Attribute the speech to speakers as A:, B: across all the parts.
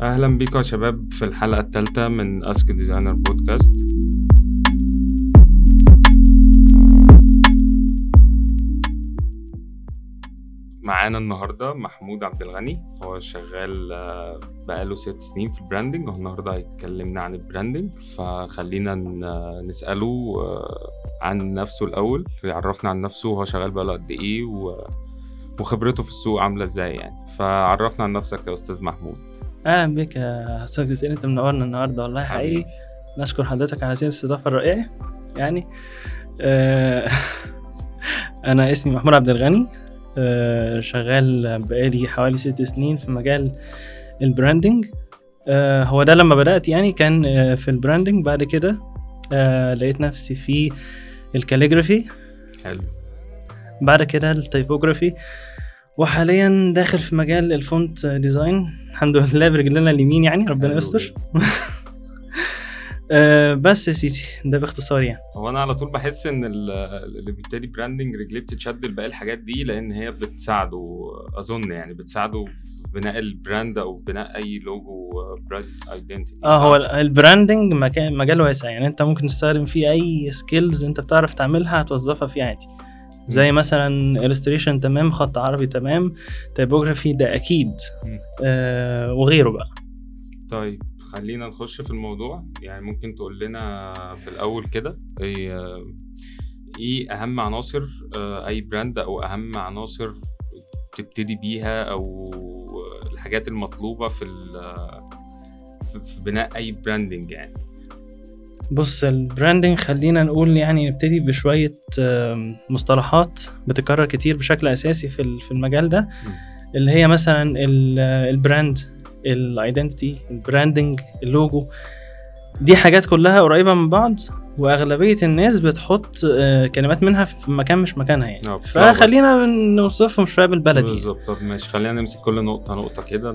A: أهلا بيكم يا شباب في الحلقة الثالثة من Ask Designer podcast معانا النهارده محمود عبد الغني. هو شغال آه، بقاله ست سنين في ال branding والنهارده هيكلمنا عن ال branding فخلينا ن- نسأله آه، عن نفسه الأول يعرفنا عن نفسه وهو شغال بقاله قد و- وخبرته في السوق عاملة إزاي يعني. فعرفنا عن نفسك يا أستاذ محمود.
B: أهلا بك يا أستاذ جزئين أنت منورنا النهارده والله حقيقي. نشكر حضرتك على هذه الاستضافة الرائعة يعني. آه أنا اسمي محمود عبد الغني آه شغال بقالي حوالي ست سنين في مجال ال branding آه هو ده لما بدأت يعني كان آه في ال branding بعد كده آه لقيت نفسي في ال calligraphy
A: حلو.
B: بعد كده ال typography وحاليا داخل في مجال ال font design الحمد لله برجلنا اليمين يعني ربنا يستر. آه، بس يا سيدي ده باختصار يعني.
A: هو أنا على طول بحس إن ال- اللي بيبتدي branding رجليه بتتشد لباقي الحاجات دي لأن هي بتساعده أظن يعني بتساعده في بناء ال brand أو بناء أي logo brand identity
B: آه هو ال- ال branding مجال واسع يعني. أنت ممكن تستخدم فيه أي skills أنت بتعرف تعملها هتوظفها فيه عادي. زي مثلا illustration تمام خط عربي تمام typography ده
A: أكيد.
B: آه وغيره بقى.
A: طيب خلينا نخش في الموضوع. يعني ممكن تقول لنا في الأول كده إيه إيه أهم عناصر آه، أي brand أو أهم عناصر تبتدي بيها أو الحاجات المطلوبة في في- في بناء أي branding يعني؟
B: بص ال branding خلينا نقول يعني نبتدي بشوية مصطلحات بتتكرر كتير بشكل أساسي في ال- في المجال ده. اللي هي مثلا ال- ال brand identity ال branding ال logo دي حاجات كلها قريبة من بعض وأغلبية الناس بتحط آه، كلمات منها في مكان مش مكانها يعني.
A: آه،.
B: فخلينا نوصفهم شوية بالبلدي.
A: بالظبط. طب ماشي خلينا نمسك كل نقطة نقطة كده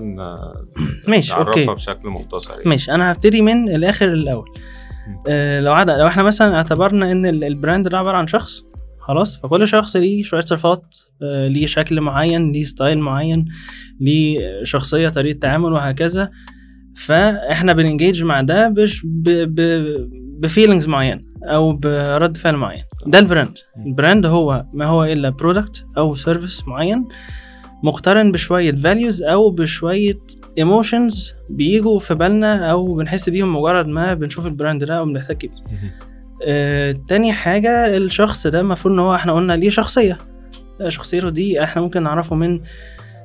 B: ماشي
A: نعرفها
B: okay
A: بشكل مختصر يعني.
B: ماشي أنا هبتدي من الآخر الأول.
A: مم.
B: آه لو عدا لو إحنا مثلا اعتبرنا إن ال- ال brand ده عبارة عن شخص خلاص فكل شخص ليه شوية صفات آه ليه شكل معين ليه style معين ليه شخصية طريقة تعامل وهكذا. فاحنا بن engage مع ده بش ب ب ب feelings معين أو برد فعل معين. ده ال
A: brand.
B: ال brand هو ما هو إلا product أو service معين. مقترن بشوية values أو بشوية emotions بيجوا في بالنا أو بنحس بيهم مجرد ما بنشوف ال brand ده أو بنحتك بيه. آه تاني حاجة الشخص ده المفروض إن هو إحنا قلنا ليه شخصية. آه، شخصيته دي إحنا ممكن نعرفه من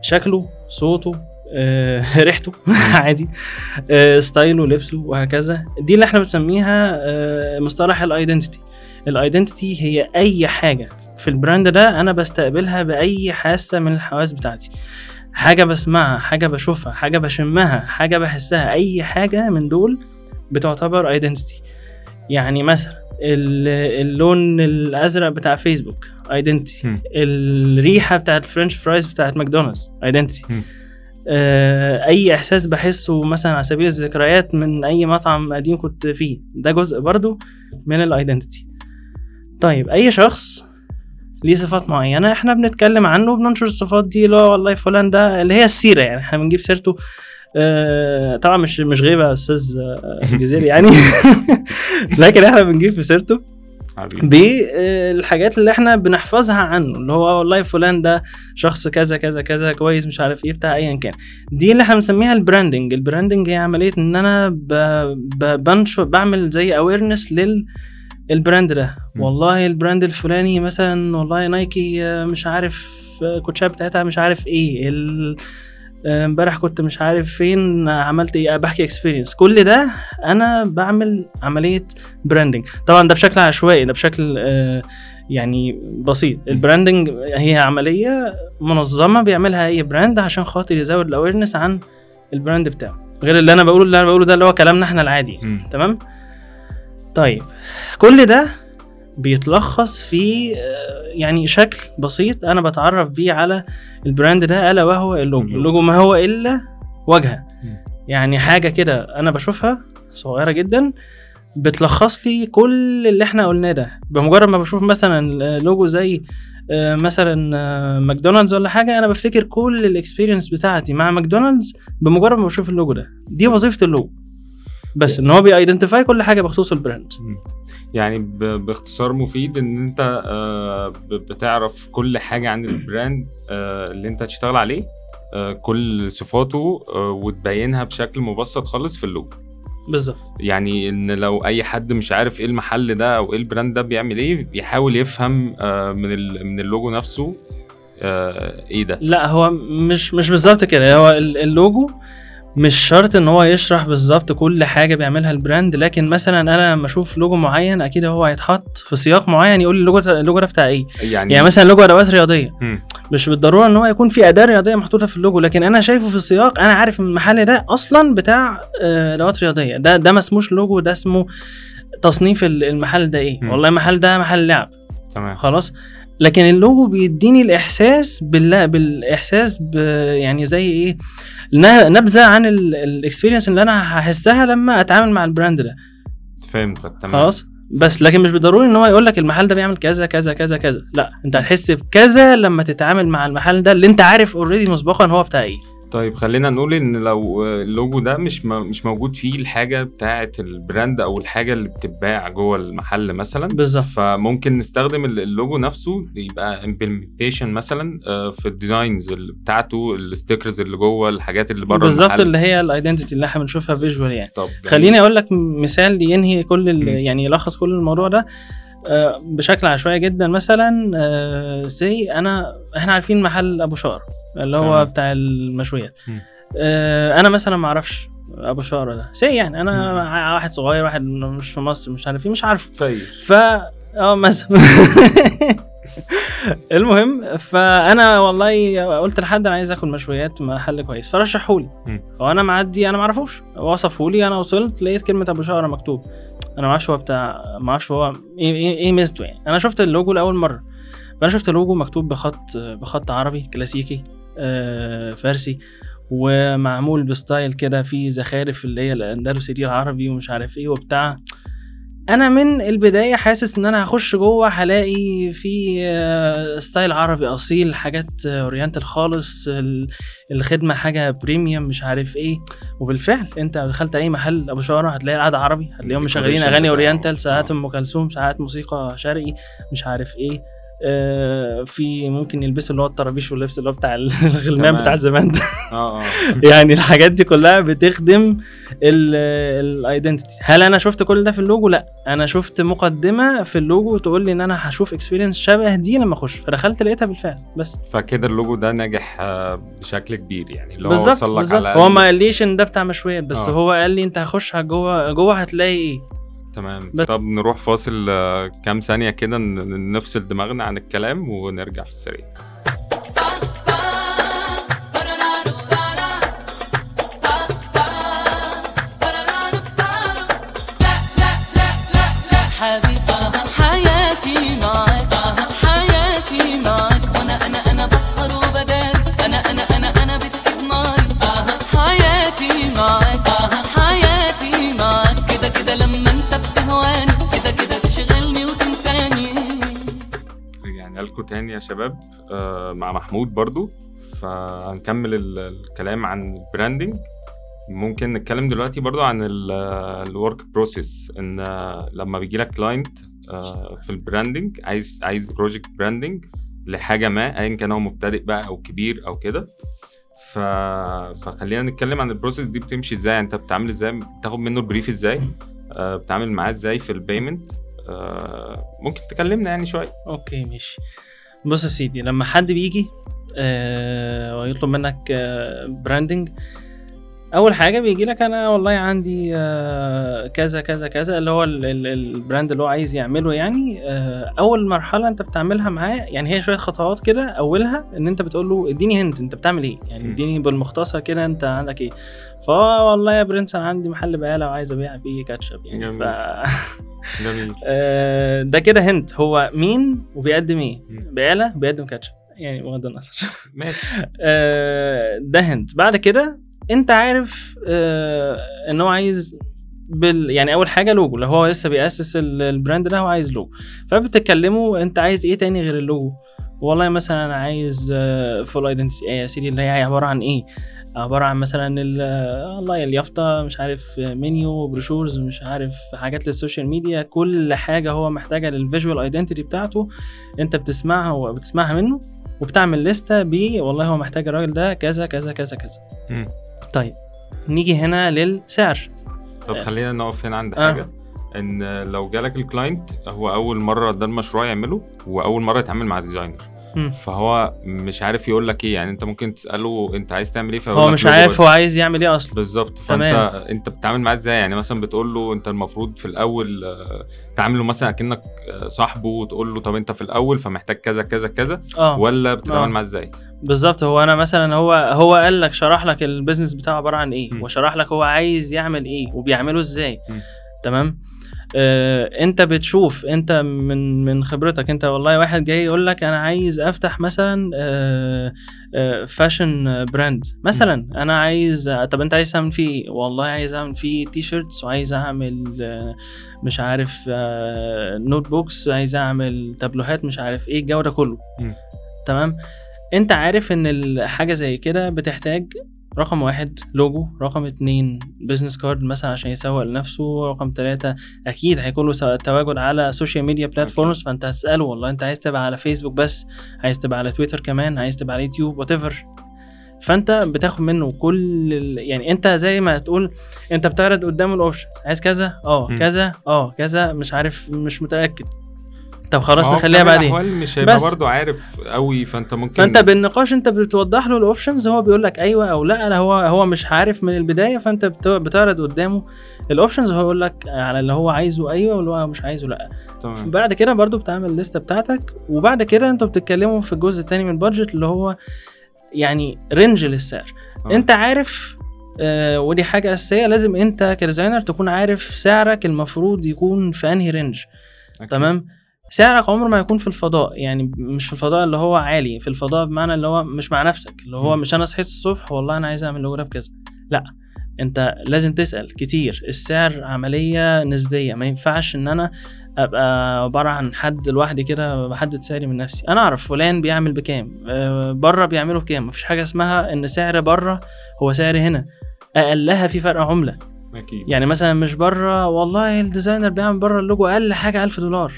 B: شكله صوته آه ريحته عادي آه style ه لبسه وهكذا. دي اللي إحنا بنسميها آه مصطلح ال identity ال identity هي أي حاجة في ال brand ده أنا بستقبلها بأي حاسة من الحواس بتاعتي. حاجة بسمعها حاجة بشوفها حاجة بشمها حاجة بحسها أي حاجة من دول بتعتبر identity يعني مثلا ال- اللون الأزرق بتاع فيسبوك
A: identity.
B: الريحة بتاعت ال french fries بتاعت ماكدونالدز
A: identity.
B: آه، أي إحساس بحسه مثلا على سبيل الذكريات من أي مطعم قديم كنت فيه ده جزء برضو من ال identity طيب أي شخص ليه صفات معينة. إحنا بنتكلم عنه وبننشر الصفات دي اللي هو والله فلان ده اللي هي السيرة يعني. إحنا بنجيب سيرته. آه طبعا مش مش غيبة يا أستاذ آه، جزيري يعني. لكن إحنا بنجيب في سيرته بالحاجات اللي إحنا بنحفظها عنه اللي هو والله فلان ده شخص كذا كذا كذا كويس مش عارف إيه بتاع ايا كان. دي اللي إحنا بنسميها ال branding ال branding هي عملية إن أنا ب... ب... بنشر بعمل زي awareness لل ال brand
A: ده.
B: والله ال brand الفلاني مثلا والله نايكي آه، مش عارف آه، الكوتشات بتاعتها مش عارف إيه. آه، امبارح كنت مش عارف فين آه، عملت إيه آه، بحكي experience كل ده أنا بعمل عملية branding طبعا ده بشكل عشوائي ده بشكل آه، يعني بسيط. ال branding هي عملية منظمة بيعملها أي brand عشان خاطر يزود ال awareness عن ال brand بتاعه. غير اللي أنا بقوله اللي أنا بقوله ده اللي هو كلامنا إحنا العادي. تمام؟ طيب كل ده بيتلخص في آه، يعني شكل بسيط أنا بتعرف بيه على ال brand ده ألا وهو ال
A: logo.
B: ال logo. ما هو إلا واجهه. يعني حاجة كده أنا بشوفها صغيرة جدا بتلخص لي كل اللي إحنا قلناه ده. بمجرد ما بشوف مثلا لوجو زي آه، مثلا آه، ماكدونالدز ولا حاجة أنا بفتكر كل ال experience بتاعتي مع ماكدونالدز بمجرد ما بشوف اللوجو ده. دي وظيفة اللوجو. بس إن هو بي identify كل حاجة بخصوص ال
A: brand يعني باختصار مفيد إن أنت آه، بتعرف كل حاجة عن ال brand آه، اللي أنت هتشتغل عليه آه، كل صفاته وتبينها بشكل مبسط خالص في اللوجو.
B: بالظبط.
A: يعني إن لو أي حد مش عارف إيه المحل ده أو إيه ال brand ده بيعمل إيه يحاول يفهم من من اللوجو نفسه إيه ده.
B: لا هو مش مش بالظبط كده. هو ال- اللوجو مش شرط إن هو يشرح بالظبط كل حاجة بيعملها ال brand لكن مثلا أنا لما أشوف لوجو معين أكيد هو هيتحط في سياق معين يقول لي ال logo ال logo ده بتاع إيه.
A: يعني,
B: يعني مثلا لوجو أدوات رياضية.
A: مم.
B: مش بالضرورة إن هو يكون في أداة رياضية محطوطة في اللوجو لكن أنا شايفه في السياق أنا عارف إن المحل ده أصلا بتاع آه، أدوات رياضية. ده ده ما اسموش لوجو ده اسمه تصنيف ال- المحل ده إيه.
A: مم.
B: والله المحل ده محل لعب.
A: تمام.
B: خلاص؟ لكن اللوجو بيديني الإحساس بال... بالإحساس ب... يعني زي إيه نبذة عن ال experience اللي أنا هحسها لما أتعامل مع ال brand ده.
A: فهمتك تمام.
B: خلاص؟ بس لكن مش بالضروري إن هو يقول لك المحل ده بيعمل كذا كذا كذا كذا. لا أنت هتحس بكذا لما تتعامل مع المحل ده اللي أنت عارف already مسبقا هو بتاع إيه.
A: طيب خلينا نقول إن لو اللوجو ده مش مش موجود فيه الحاجة بتاعه ال brand أو الحاجة اللي بتتباع جوه المحل مثلا.
B: بالظبط.
A: فممكن نستخدم ال- اللوجو نفسه يبقى implementation مثلا آه، في ال designs اللي بتاعته ال stickers اللي جوه الحاجات اللي بره
B: بالظبط اللي هي ال identity اللي إحنا بنشوفها visual يعني.
A: طب.
B: خليني أقول لك مثال ينهي كل. يعني يلخص كل الموضوع ده آه، بشكل عشوائي جدا. مثلا say أنا إحنا عارفين محل أبو شقر. اللي هو
A: تمام.
B: بتاع المشويات. آه، أنا مثلا ما أعرفش أبو شقر ده. say يعني أنا واحد صغير واحد مش في مصر مش عارف إيه مش عارفه.
A: فاير
B: ف آه مثلا. المهم فأنا والله قلت لحد أنا عايز آكل مشويات محل كويس. فرشحولي. وأنا معدي أنا ما أعرفوش. وصفولي أنا وصلت لقيت كلمة أبو شقره مكتوب. أنا ما أعرفش هو بتاع ما أعرفش هو إيه إيه, إيه ميزته يعني. أنا شفت اللوجو لأول مرة. فأنا شفت اللوجو مكتوب بخط بخط عربي كلاسيكي. فارسي ومعمول ب style كده فيه زخارف اللي هي الأندلسي دي العربي ومش عارف إيه وبتاع أنا من البداية حاسس إن أنا هخش جوه هلاقي في آه، style عربي أصيل حاجات آه، oriental خالص ال- الخدمة حاجة premium مش عارف إيه وبالفعل أنت لو دخلت أي محل أبو شقره هتلاقي القعدة عربي هتلاقيهم مشغلين
A: أغاني.
B: oriental ساعات
A: آه.
B: أم كلثوم ساعات موسيقى شرقي مش عارف إيه آه، في ممكن يلبسوا اللي هو الطرابيش واللبس اللي هو بتاع الغلمان. بتاع زمان ده.
A: آه آه.
B: يعني الحاجات دي كلها بتخدم ال identity هل أنا شفت كل ده في اللوجو؟ لأ. أنا شفت مقدمة في اللوجو تقول لي إن أنا هشوف experience شبه دي لما أخش. فدخلت لقيتها بالفعل. بس.
A: فكده اللوجو ده ناجح آه، بشكل كبير يعني. اللي هو وصل لك على
B: هو ما قاليش إن ده بتاع مشويات بس
A: آه.
B: هو قال لي أنت هخش جوه جوه هتلاقي إيه؟
A: تمام.
B: بس-
A: طب نروح فاصل آه، كام ثانية كده نفصل دماغنا عن الكلام ونرجع في السريع. يا شباب. آه، مع محمود برضو. فهنكمل ال- الكلام عن ال branding ممكن نتكلم دلوقتي برضو عن ال work process إن آه، لما بيجي لك client في ال branding عايز عايز project branding لحاجة ما ايا كان هو مبتدئ بقى أو كبير أو كده. ف... فخلينا نتكلم عن ال process دي بتمشي إزاي. أنت بتعمل إزاي؟ بتاخد منه ال brief إزاي؟ آه، بتعمل معاه إزاي في ال payment ممكن تكلمنا يعني شوية.
B: okay ماشي. بص يا سيدي لما حد بيجي آه ويطلب منك آه branding أول حاجة بيجي لك أنا والله عندي آه كذا كذا كذا اللي هو ال- ال- ال brand اللي هو عايز يعمله يعني. آه أول مرحلة أنت بتعملها معاه يعني هي شوية خطوات كده أولها إن أنت بتقول له إديني hint أنت بتعمل إيه؟ يعني. إديني بالمختصر كده أنت عندك إيه؟ فهو والله يا برنس أنا عندي محل بقالة وعايز أبيع فيه كاتشب يعني.
A: جميل.
B: ف...
A: جميل.
B: آه، ده كده hint هو مين وبيقدم
A: إيه.
B: بقالة بيقدم كاتشب يعني بغض النظر.
A: ماشي.
B: ده hint بعد كده انت عارف آه، ان هو عايز بال يعني اول حاجة لوجو لو هو لسه بيأسس ال- ال brand ده هو عايز لوجو. فبتتكلموا انت عايز إيه تاني غير اللوجو؟ والله مثلا أنا عايز full identity يا سيدي اللي هي عبارة عن إيه؟ عبارة عن مثلا ال- آه، والله اليافطة مش عارف menu brochures مش عارف حاجات لل social media. كل حاجة هو محتاجها لل visual identity بتاعته. انت بتسمعها وبتسمعها منه وبتعمل لستة ب والله هو محتاج الراجل ده كذا كذا كذا كذا. طيب نيجي هنا للسعر
A: طب خلينا نقف هنا عند
B: آه.
A: حاجة إن لو جالك ال client هو أول مرة ده المشروع يعمله وأول مرة يتعامل مع
B: designer.
A: فهو مش عارف يقول لك إيه يعني انت ممكن تسأله انت عايز تعمل إيه
B: هو مش عارف. هو عايز يعمل إيه أصلا
A: بالظبط فانت
B: تمام.
A: انت بتتعامل معاه إزاي يعني مثلا بتقول له انت المفروض في الأول آه، تعامله مثلا أكنك آه، صاحبه وتقول له طب انت في الأول فمحتاج كذا كذا كذا
B: آه
A: ولا بتتعامل
B: آه.
A: معاه إزاي
B: بالظبط هو أنا مثلا هو هو قال لك شرح لك ال business بتاعه عبارة عن إيه
A: م.
B: وشرح لك هو عايز يعمل إيه وبيعمله إزاي
A: م.
B: تمام آه انت بتشوف انت من من خبرتك انت والله واحد جاي يقول لك أنا عايز افتح مثلا آه آه fashion brand مثلا أنا عايز طب انت عايز تعمل فيه إيه؟ والله عايز اعمل فيه T-shirts وعايز اعمل آه مش عارف آه notebooks عايز اعمل تابلوهات مش عارف إيه الجو ده كله. تمام؟ انت عارف ان الحاجة زي كده بتحتاج رقم واحد لوجو رقم اتنين business card مثلا عشان يسوق لنفسه رقم تلاتة أكيد هيكون له تواجد على social media platforms فأنت هتسأله والله أنت عايز تبقى على فيسبوك بس عايز تبقى على تويتر كمان عايز تبقى على يوتيوب what فأنت بتاخد منه كل ال... يعني أنت زي ما تقول أنت بتعرض قدامه ال option عايز كذا؟
A: آه.
B: كذا؟ آه كذا؟ مش عارف مش متأكد. طب خلاص
A: هو
B: نخليها بعدين
A: مش هيبقى
B: بس.
A: برضه عارف قوي فأنت ممكن
B: فأنت بالنقاش أنت بتوضح له ال options هو بيقول لك أيوه أو لأ لا هو هو مش عارف من البداية فأنت بت- بتعرض قدامه ال options وهو يقول لك على اللي هو عايزه أيوه واللي هو مش عايزه لأ
A: تمام
B: بعد كده برضو بتعمل الليسته بتاعتك وبعد كده أنتوا بتتكلموا في الجزء الثاني من ال budget اللي هو يعني range للسعر
A: آه.
B: أنت عارف آه ودي حاجة أساسية لازم أنت ك designer تكون عارف سعرك المفروض يكون في أنهي range
A: أكيد.
B: تمام سعرك عمره ما يكون في الفضاء يعني مش في الفضاء اللي هو عالي في الفضاء بمعنى اللي هو مش مع نفسك اللي هو. مش أنا صحيت الصبح والله أنا عايز أعمل لوجو بكذا. لا أنت لازم تسأل كتير السعر عملية نسبية ما ينفعش إن أنا أبقى عبارة عن حد لوحدي كده بحدد سعري من نفسي. أنا أعرف فلان بيعمل بكام أه بره بيعملوا بكام مفيش حاجة اسمها إن سعر بره هو سعر هنا. أقلها في فرق عملة.
A: أكيد.
B: يعني مثلا مش بره والله ال designer بيعمل بره اللوجو أقل حاجة 1000 دولار.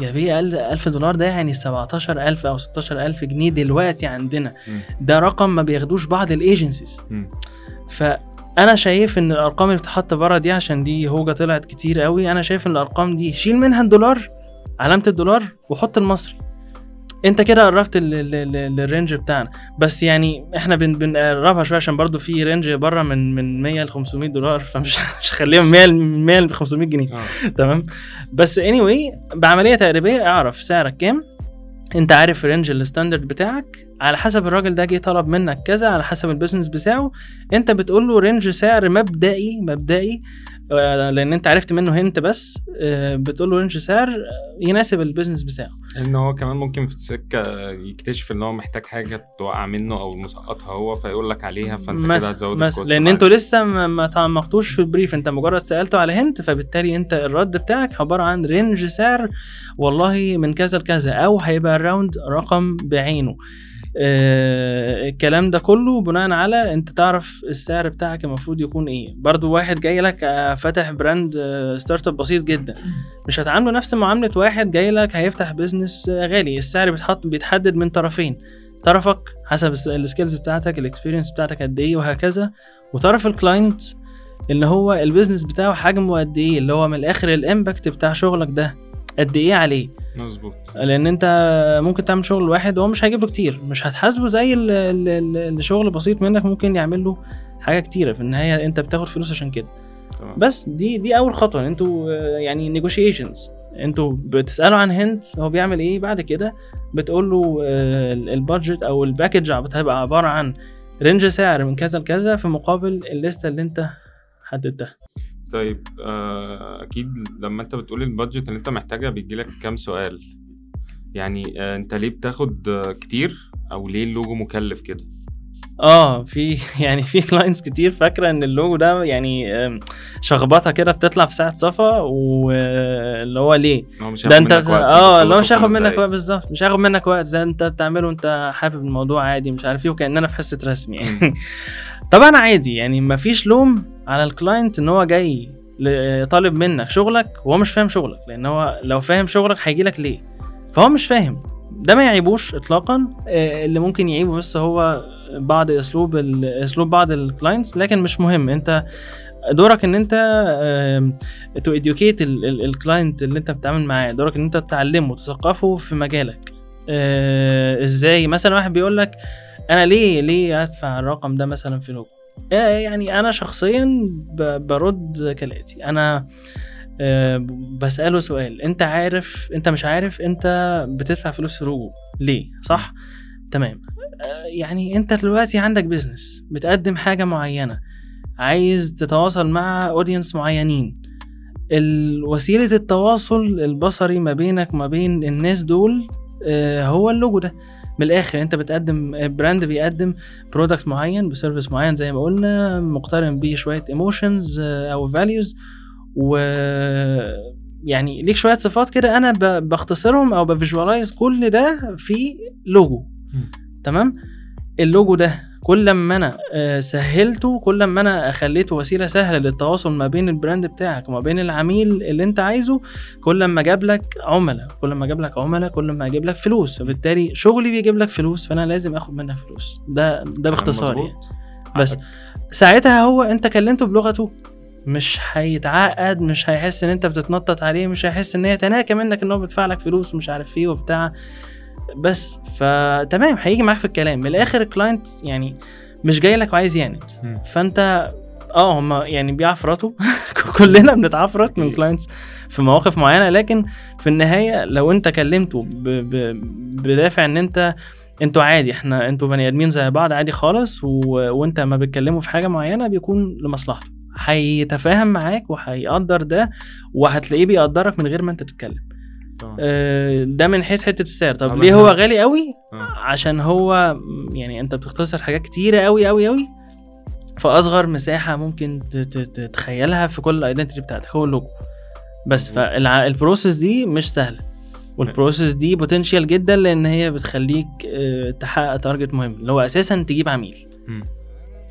B: يا بيه أقل 1000 دولار ده يعني 17000 أو 16000 جنيه دلوقتي عندنا. ده رقم ما بياخدوش بعض ال
A: agencies.
B: فأنا شايف إن الأرقام اللي بتتحط بره دي عشان دي هوجة طلعت كتير قوي أنا شايف إن الأرقام دي شيل منها الدولار علامة الدولار وحط المصري انت كده قربت لل range بتاعنا. بس يعني إحنا بن بنقربها شوية عشان برضو في range بره من من 100 ل 500 دولار فمش مش هخليها من 100 ل 100 ل 500 جنيه.
A: آه.
B: تمام؟ بس anyway بعملية تقريبية اعرف سعرك كام. انت عارف range ال standard بتاعك. على حسب الراجل ده جه طلب منك كذا على حسب ال business بتاعه. انت بتقول له range سعر مبدئي مبدئي لأن أنت عرفت منه hint بس آه، بتقول له range سعر آه، يناسب ال business بتاعه
A: إن هو كمان ممكن في السكة يكتشف إن هو محتاج حاجة توقع منه أو مسقطها هو فيقول لك عليها فأنت كده هتزود
B: مثلا
A: لأن.
B: أنتوا لسه ما تعمقتوش في ال brief أنت مجرد سألته على hint فبالتالي أنت الرد بتاعك عبارة عن range سعر والله من كذا لكذا أو هيبقى ال round رقم بعينه آه الكلام ده كله بناء على انت تعرف السعر بتاعك المفروض يكون إيه. برضو واحد جاي لك آه، فاتح brand آه startup بسيط جدا. مش هتعامله نفس معاملة واحد جاي لك هيفتح business آه، غالي. السعر بيتحط بيتحدد من طرفين. طرفك حسب الس- ال skills بتاعتك ال experience بتاعتك قد إيه وهكذا. وطرف ال client اللي هو ال business بتاعه حجمه قد إيه اللي هو من الآخر ال impact بتاع شغلك ده. قد إيه عليه.
A: مظبوط.
B: لأن أنت ممكن تعمل شغل واحد وهو مش هيجيب له كتير. مش هتحاسبه زي ال- ال- ال- اللي شغل بسيط منك ممكن يعمل له حاجة كتيرة. في النهاية أنت بتاخد فلوس عشان كده.
A: تمام.
B: بس دي دي أول خطوة. إن أنتوا يعني negotiations أنتوا بتسألوا عن hint هو بيعمل إيه. بعد كده بتقول له آه، ال budget أو ال package هتبقى عبارة عن range سعر من كذا لكذا في مقابل الليسته اللي أنت حددتها.
A: طيب آه، أكيد لما أنت بتقول ال budget اللي أنت محتاجها بيجي لك كام سؤال. يعني آه، أنت ليه بتاخد آه، كتير أو ليه اللوجو مكلف كده؟
B: آه في يعني في clients كتير فاكرة إن اللوجو ده يعني آم، شخبطة كده بتطلع في ساعة صفا واللي هو ليه؟
A: مش
B: ده
A: أنت
B: آه اللي هو مش هياخد منك. وقت بالظبط. مش هياخد منك وقت ده أنت بتعمله انت حابب الموضوع عادي مش عارف إيه وكاننا في حصة رسم يعني. طبعا عادي يعني مفيش لوم على ال client إن هو جاي طالب منك شغلك وهو مش فاهم شغلك لأن هو لو فاهم شغلك هيجي لك ليه؟ فهو مش فاهم. ده ما يعيبوش اطلاقا آه، اللي ممكن يعيبه بس هو بعض أسلوب أسلوب بعض ال clients لكن مش مهم. أنت دورك إن أنت to educate ال client اللي أنت بتتعامل معاه دورك إن أنت تعلمه تثقفه في مجالك. آه، إزاي؟ مثلا واحد بيقول لك أنا ليه ليه أدفع الرقم ده مثلا في لوجو آه، يعني أنا شخصيا برد كالاتي أنا آه، بسأله سؤال أنت عارف أنت مش عارف أنت بتدفع فلوس في لوجو ليه؟ صح؟ تمام. آه، يعني أنت دلوقتي عندك business بتقدم حاجة معينة عايز تتواصل مع audience معينين. ال- وسيله التواصل البصري ما بينك وما بين الناس دول هو اللوجو ده. من الآخر انت بتقدم brand بيقدم product معين ب service معين زي ما قلنا مقترن بيه شوية emotions أو values و يعني ليك شوية صفات كده أنا بختصرهم أو ب visualize كل ده في لوجو. تمام اللوجو ده كل ما أنا آه، سهلته كل ما أنا خليته وسيلة سهلة للتواصل ما بين ال brand بتاعك وما بين العميل اللي أنت عايزه كل ما جاب لك عملاء كل ما جاب لك عملاء كل ما يجيب لك فلوس وبالتالي شغلي بيجيب لك فلوس فأنا لازم آخد منك فلوس ده ده باختصار يعني. بس. ساعتها هو أنت كلمته بلغته مش هيتعقد مش هيحس إن أنت بتتنطط عليه مش هيحس إن هي تناكة منك إن هو بيدفع لك فلوس ومش عارف إيه وبتاع بس فتمام هيجي معاك في الكلام. من الآخر ال client يعني مش جاي لك وعايز يعند. فأنت آه هم يعني بيعفرطوا كلنا بنتعفرط من. clients في مواقف معينة. لكن في النهاية لو أنت كلمته ب... ب... بدافع إن أنت أنتوا عادي إحنا أنتوا بني آدمين زي بعض عادي خالص و... وأنت ما بتكلمه في حاجة معينة بيكون لمصلحته. هيتفاهم معاك وهيقدر ده وهتلاقيه بيقدرك من غير ما أنت تتكلم. ده من حيث حتة السعر. طب ليه هو غالي قوي؟
A: آه.
B: عشان هو يعني انت بتختصر حاجات كتيرة قوي قوي قوي. في اصغر مساحة ممكن تتخيلها في كل ال identity بتاعتك هو اللوجو بس.
A: فال
B: process دي مش سهلة. وال process دي potential جدا لأن هي بتخليك آه، تحقق target مهم اللي هو أساسا تجيب عميل.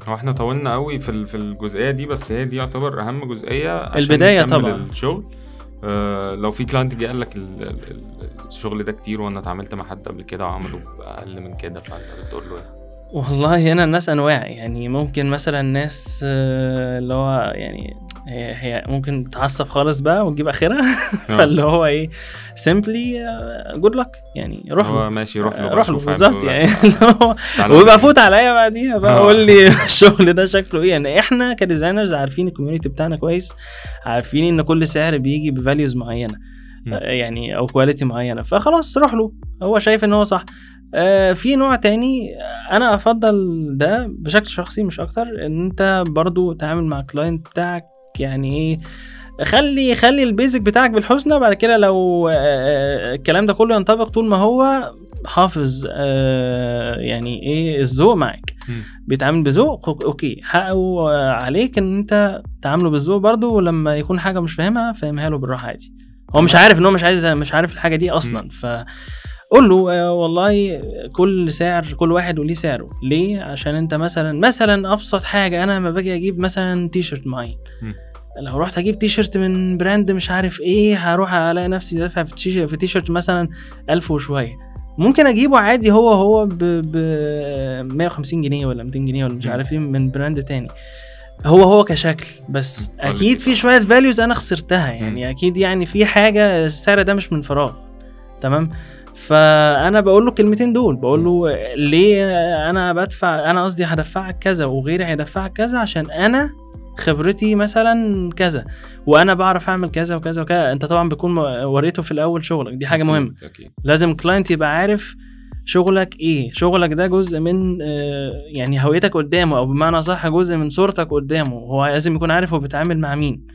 A: هو إحنا طولنا قوي في في الجزئية دي بس هي دي يعتبر أهم جزئية عشان
B: البداية
A: نكمل
B: طبعاً.
A: الشغل. آه لو في client جه قال لك ال- ال- ال- الشغل ده كتير وأنا اتعاملت مع حد قبل كده وعمله بأقل من كده فأنت بتقول له إيه؟
B: والله هنا الناس أنواع يعني ممكن مثلا ناس آه، اللي هو يعني هي, هي ممكن تتعصب خالص بقى وتجيب آخرها. فاللي هو إيه simply good luck يعني روح
A: هو ماشي روح له
B: روح
A: بقى
B: له. بالظبط يعني.
A: إيه.
B: اللي هو
A: تعالى
B: ويبقى فوت عليا بعديها بقى
A: آه.
B: قول لي الشغل ده شكله إيه. يعني إحنا ك designers عارفين ال community بتاعنا كويس عارفين إن كل سعر بيجي ب values
A: معينة.
B: آه، يعني أو quality معينة. فخلاص روح له. هو شايف إن هو صح. آه، في نوع تاني أنا أفضل ده بشكل شخصي مش أكتر إن أنت برضو تعامل مع ال client بتاعك يعني إيه خلي خلي ال basic بتاعك بالحسنى بعد كده لو آه، آه، الكلام ده كله ينطبق طول ما هو حافظ آه، يعني إيه الذوق معاك. بيتعامل بذوق okay حقه عليك إن أنت تعامله بالذوق برضه ولما يكون حاجة مش فاهمها فهمها له بالراحة عادي. هو مش عارف إن هو مش عايز مش عارف الحاجة دي أصلا ف قول له آه، والله كل سعر كل واحد وليه سعره. ليه؟ عشان انت مثلا مثلا أبسط حاجة أنا لما باجي أجيب مثلا تي شيرت معين. لو رحت أجيب تي شيرت من brand مش عارف إيه هروح ألاقي نفسي دافع في تي شيرت مثلا ألف وشوية. ممكن أجيبه عادي هو هو ب, ب 150 جنيه ولا 200 جنيه ولا مش. عارف إيه من brand تاني. هو هو كشكل بس.
A: أكيد
B: في شوية values أنا خسرتها يعني. أكيد يعني في حاجة السعر ده مش من فراغ. تمام؟ فأنا بقول له الكلمتين دول بقول له ليه أنا بدفع أنا قصدي هدفعك كذا وغيري هيدفعك كذا عشان أنا خبرتي مثلا كذا وأنا بعرف أعمل كذا وكذا وكذا. أنت طبعا بتكون وريته في الأول شغلك دي
A: حاجة مهمة.
B: لازم client يبقى عارف شغلك إيه. شغلك ده جزء من آه، يعني هويتك قدامه أو بمعنى صح جزء من صورتك قدامه. هو لازم يكون عارف هو بيتعامل مع مين.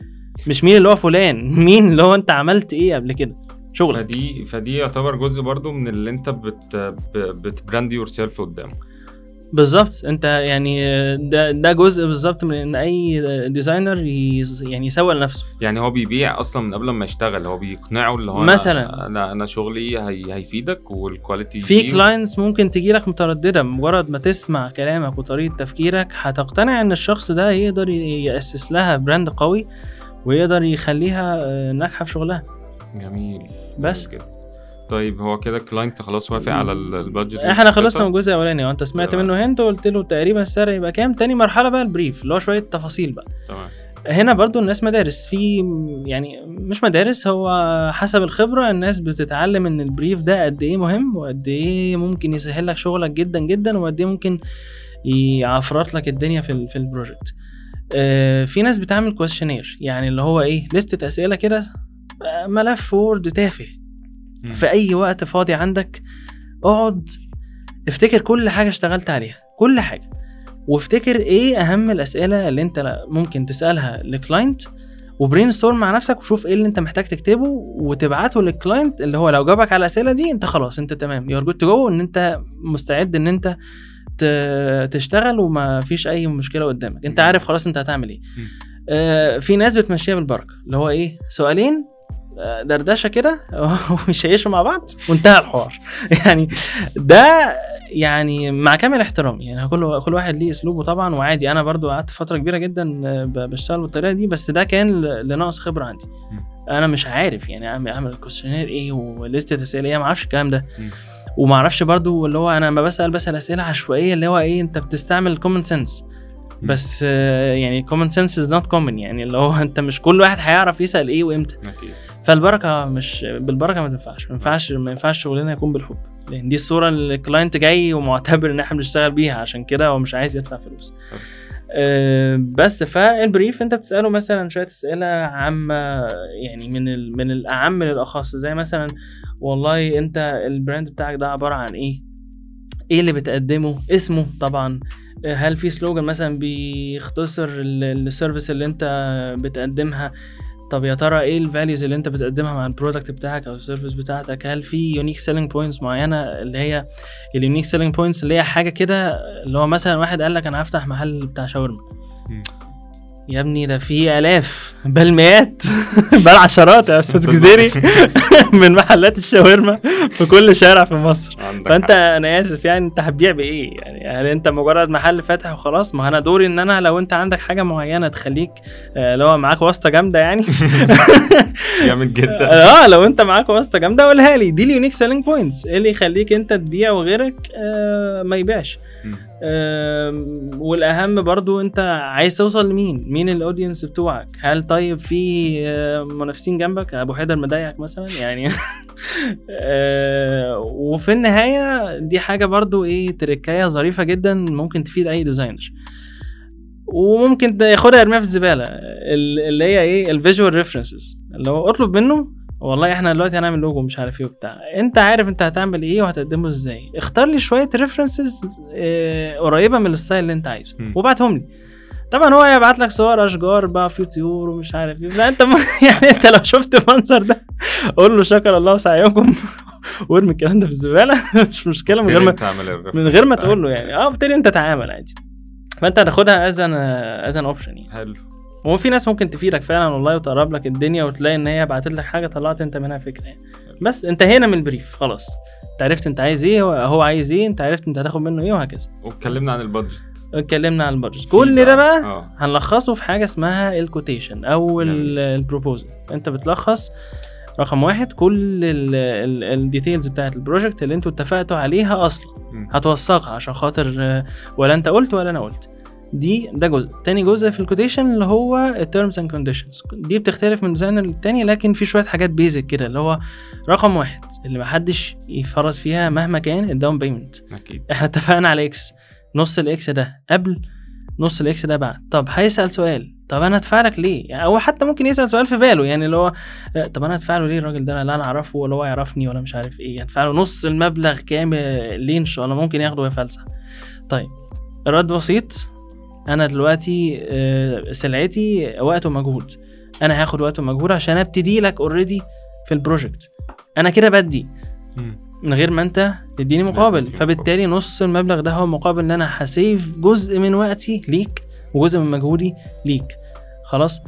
B: مش مين اللي هو فلان مين اللي هو أنت عملت إيه قبل كده. شغلك.
A: فدي فدي يعتبر جزء برضو من اللي انت بت بت brand yourself قدامه
B: بالظبط. انت يعني ده ده جزء بالظبط من إن أي designer يز- يعني يسوق لنفسه.
A: يعني هو بيبيع أصلا من قبل ما يشتغل. هو بيقنعه اللي هو
B: مثلاً.
A: أنا أنا, شغلي هي هيفيدك وال
B: quality
A: في
B: clients ممكن تجي لك مترددة. مجرد ما تسمع كلامك وطريقة تفكيرك هتقتنع إن الشخص ده يقدر يأسس لها brand قوي ويقدر يخليها آه، ناجحة في شغلها.
A: جميل.
B: بس.
A: جميل طيب هو كده client خلاص وافق على ال- ال
B: budget إحنا خلصنا من الجزء الاولاني. وانت سمعت
A: تمام.
B: منه هنت وقلت له تقريبا السعر يبقى كام؟ تاني مرحلة بقى ال brief اللي هو شوية تفاصيل بقى.
A: تمام.
B: هنا برضو الناس مدارس. في يعني مش مدارس هو حسب الخبرة الناس بتتعلم إن ال brief ده قد إيه مهم وقد إيه ممكن يسهل لك شغلك جدا جدا وقد إيه ممكن يعفرت لك الدنيا في في ال project آه، في ناس بتعمل questionnaire يعني اللي هو إيه لستة أسئلة كده ملف Word تافه. في أي وقت فاضي عندك اقعد افتكر كل حاجة اشتغلت عليها كل حاجة. وافتكر إيه أهم الأسئلة اللي أنت ممكن تسألها ل client و brainstorm مع نفسك وشوف إيه اللي أنت محتاج تكتبه وتبعته لل client اللي هو لو جاوبك على الأسئلة دي أنت خلاص أنت تمام. you're good to go إن أنت مستعد إن أنت تشتغل وما فيش أي مشكلة قدامك. أنت عارف خلاص أنت هتعمل
A: إيه.
B: آه في ناس بتمشيها بالبركة اللي هو إيه؟ سؤالين دردشة كده ويشيشوا مع بعض. وانتهى الحوار. يعني ده يعني مع كامل احترامي. يعني كل كل واحد ليه أسلوبه طبعا وعادي. أنا برضو قعدت فترة كبيرة جدا بشتغل بالطريقة دي بس ده كان لنقص خبرة عندي. أنا مش عارف يعني أعمل questionnaire إيه وليستة أسئلة إيه ما أعرفش الكلام ده. وما أعرفش برضو اللي هو أنا لما بسأل بسأل أسئلة عشوائية اللي هو إيه أنت بتستعمل common sense بس يعني common sense is not common يعني اللي هو أنت مش كل واحد هيعرف يسأل إيه وإمتى.
A: أكيد.
B: فالبركة مش بالبركة ما تنفعش. ما ينفعش ما ينفعش شغلنا يكون بالحب. لأن دي الصورة اللي ال client جاي ومعتبر إن إحنا بنشتغل بيها عشان كده هو مش عايز يدفع فلوس. أه بس فال brief أنت بتسأله مثلا شوية أسئلة عامة يعني من ال... من الأعم للأخص. زي مثلا والله أنت ال brand بتاعك ده عبارة عن إيه؟ إيه اللي بتقدمه؟ اسمه طبعا. آه، هل في slogan مثلا بيختصر ال- ال service اللي أنت بتقدمها؟ طب يا ترى إيه ال values اللي أنت بتقدمها مع ال product بتاعك أو ال service بتاعتك هل في unique selling points معينة اللي هي ال unique selling points اللي هي حاجة كده اللي هو مثلا واحد قال لك أنا هفتح محل بتاع شاورما. يا ابني ده في آلاف. بل مئات. بل عشرات يا أستاذ جزيري. من محلات الشاورما في كل شارع في مصر.
A: فأنت.
B: أنا آسف يعني أنت هتبيع بإيه؟ يعني هل أنت مجرد محل فاتح وخلاص؟ ما أنا دوري إن أنا لو أنت عندك حاجة معينة تخليك آه، لو معاك واسطة جامدة يعني.
A: جامد جدا.
B: آه لو أنت معاك واسطة جامدة قولها لي. دي ال unique selling points إيه اللي يخليك أنت تبيع وغيرك؟ آه ما يبيعش. آم، والأهم برضو أنت عايز توصل لمين؟ مين ال audience بتوعك؟ هل طيب في آه، منافسين جنبك؟ أبو حيدر مضايقك مثلا؟ يعني آه، وفي النهاية دي حاجة برضو إيه تركايه ظريفة جدا ممكن تفيد أي designer وممكن ياخدها يرميها في الزبالة. ال- اللي هي إيه ال visual references اللي هو اطلب منه والله إحنا دلوقتي هنعمل لوجو مش عارف إيه وبتاع. أنت عارف أنت هتعمل إيه وهتقدمه إزاي. اختار لي شوية references قريبة من ال style اللي أنت عايزه. وابعتهم لي. طبعا هو هيبعت لك صور أشجار بقى في طيور ومش عارف إيه. لا أنت م... يعني أنت لو شفت المنظر ده قول له شكر الله سعيكم وارمي الكلام ده في الزبالة. مش مشكلة من غير ما من غير ما. تقول له يعني. آه ابتدي أنت تعامل عادي. فأنت هتاخدها as an as an option يعني.
A: حلو.
B: هو في ناس ممكن تفيدك فعلا والله وتقرب لك الدنيا وتلاقي إن هي بعتت لك حاجة طلعت أنت منها فكرة يعني. بس انتهينا من ال brief خلاص. أنت عرفت أنت عايز إيه هو- هو عايز إيه أنت عرفت أنت هتاخد منه إيه وهكذا.
A: واتكلمنا عن ال budget.
B: اتكلمنا عن ال budget. كل ده بقى.
A: آه.
B: هنلخصه في حاجة اسمها ال quotation
A: أو.
B: ال proposal أنت بتلخص رقم واحد كل ال details بتاعت ال project اللي أنتوا اتفقتوا عليها
A: أصلا.
B: هتوثقها عشان خاطر ولا أنت قلت ولا أنا قلت. دي ده جزء. تاني جزء في ال quotation اللي هو ال terms and conditions دي بتختلف من designer للتاني لكن في شوية حاجات basic كده اللي هو رقم واحد اللي محدش يفرط فيها مهما كان ال down
A: payment
B: أكيد. إحنا اتفقنا على X نص ال X ده قبل نص ال X ده بعد. طب هيسأل سؤال. طب أنا ادفع لك ليه؟ يعني أو حتى ممكن يسأل سؤال في باله. يعني اللي هو آه، طب أنا ادفع له ليه الراجل ده؟ لا أنا أعرفه ولا هو يعرفني ولا مش عارف إيه. ادفع له نص المبلغ كامل ليه إن شاء الله؟ ممكن ياخده ويفلسع طيب الرد بسيط. أنا دلوقتي آه، سلعتي وقت ومجهود أنا هاخد وقت ومجهود عشان أبتدي لك already في ال project أنا كده بدي. من غير ما انت تديني مقابل. فبالتالي نص المبلغ ده هو مقابل ان أنا ه save جزء من وقتي ليك وجزء من مجهودي ليك. خلاص؟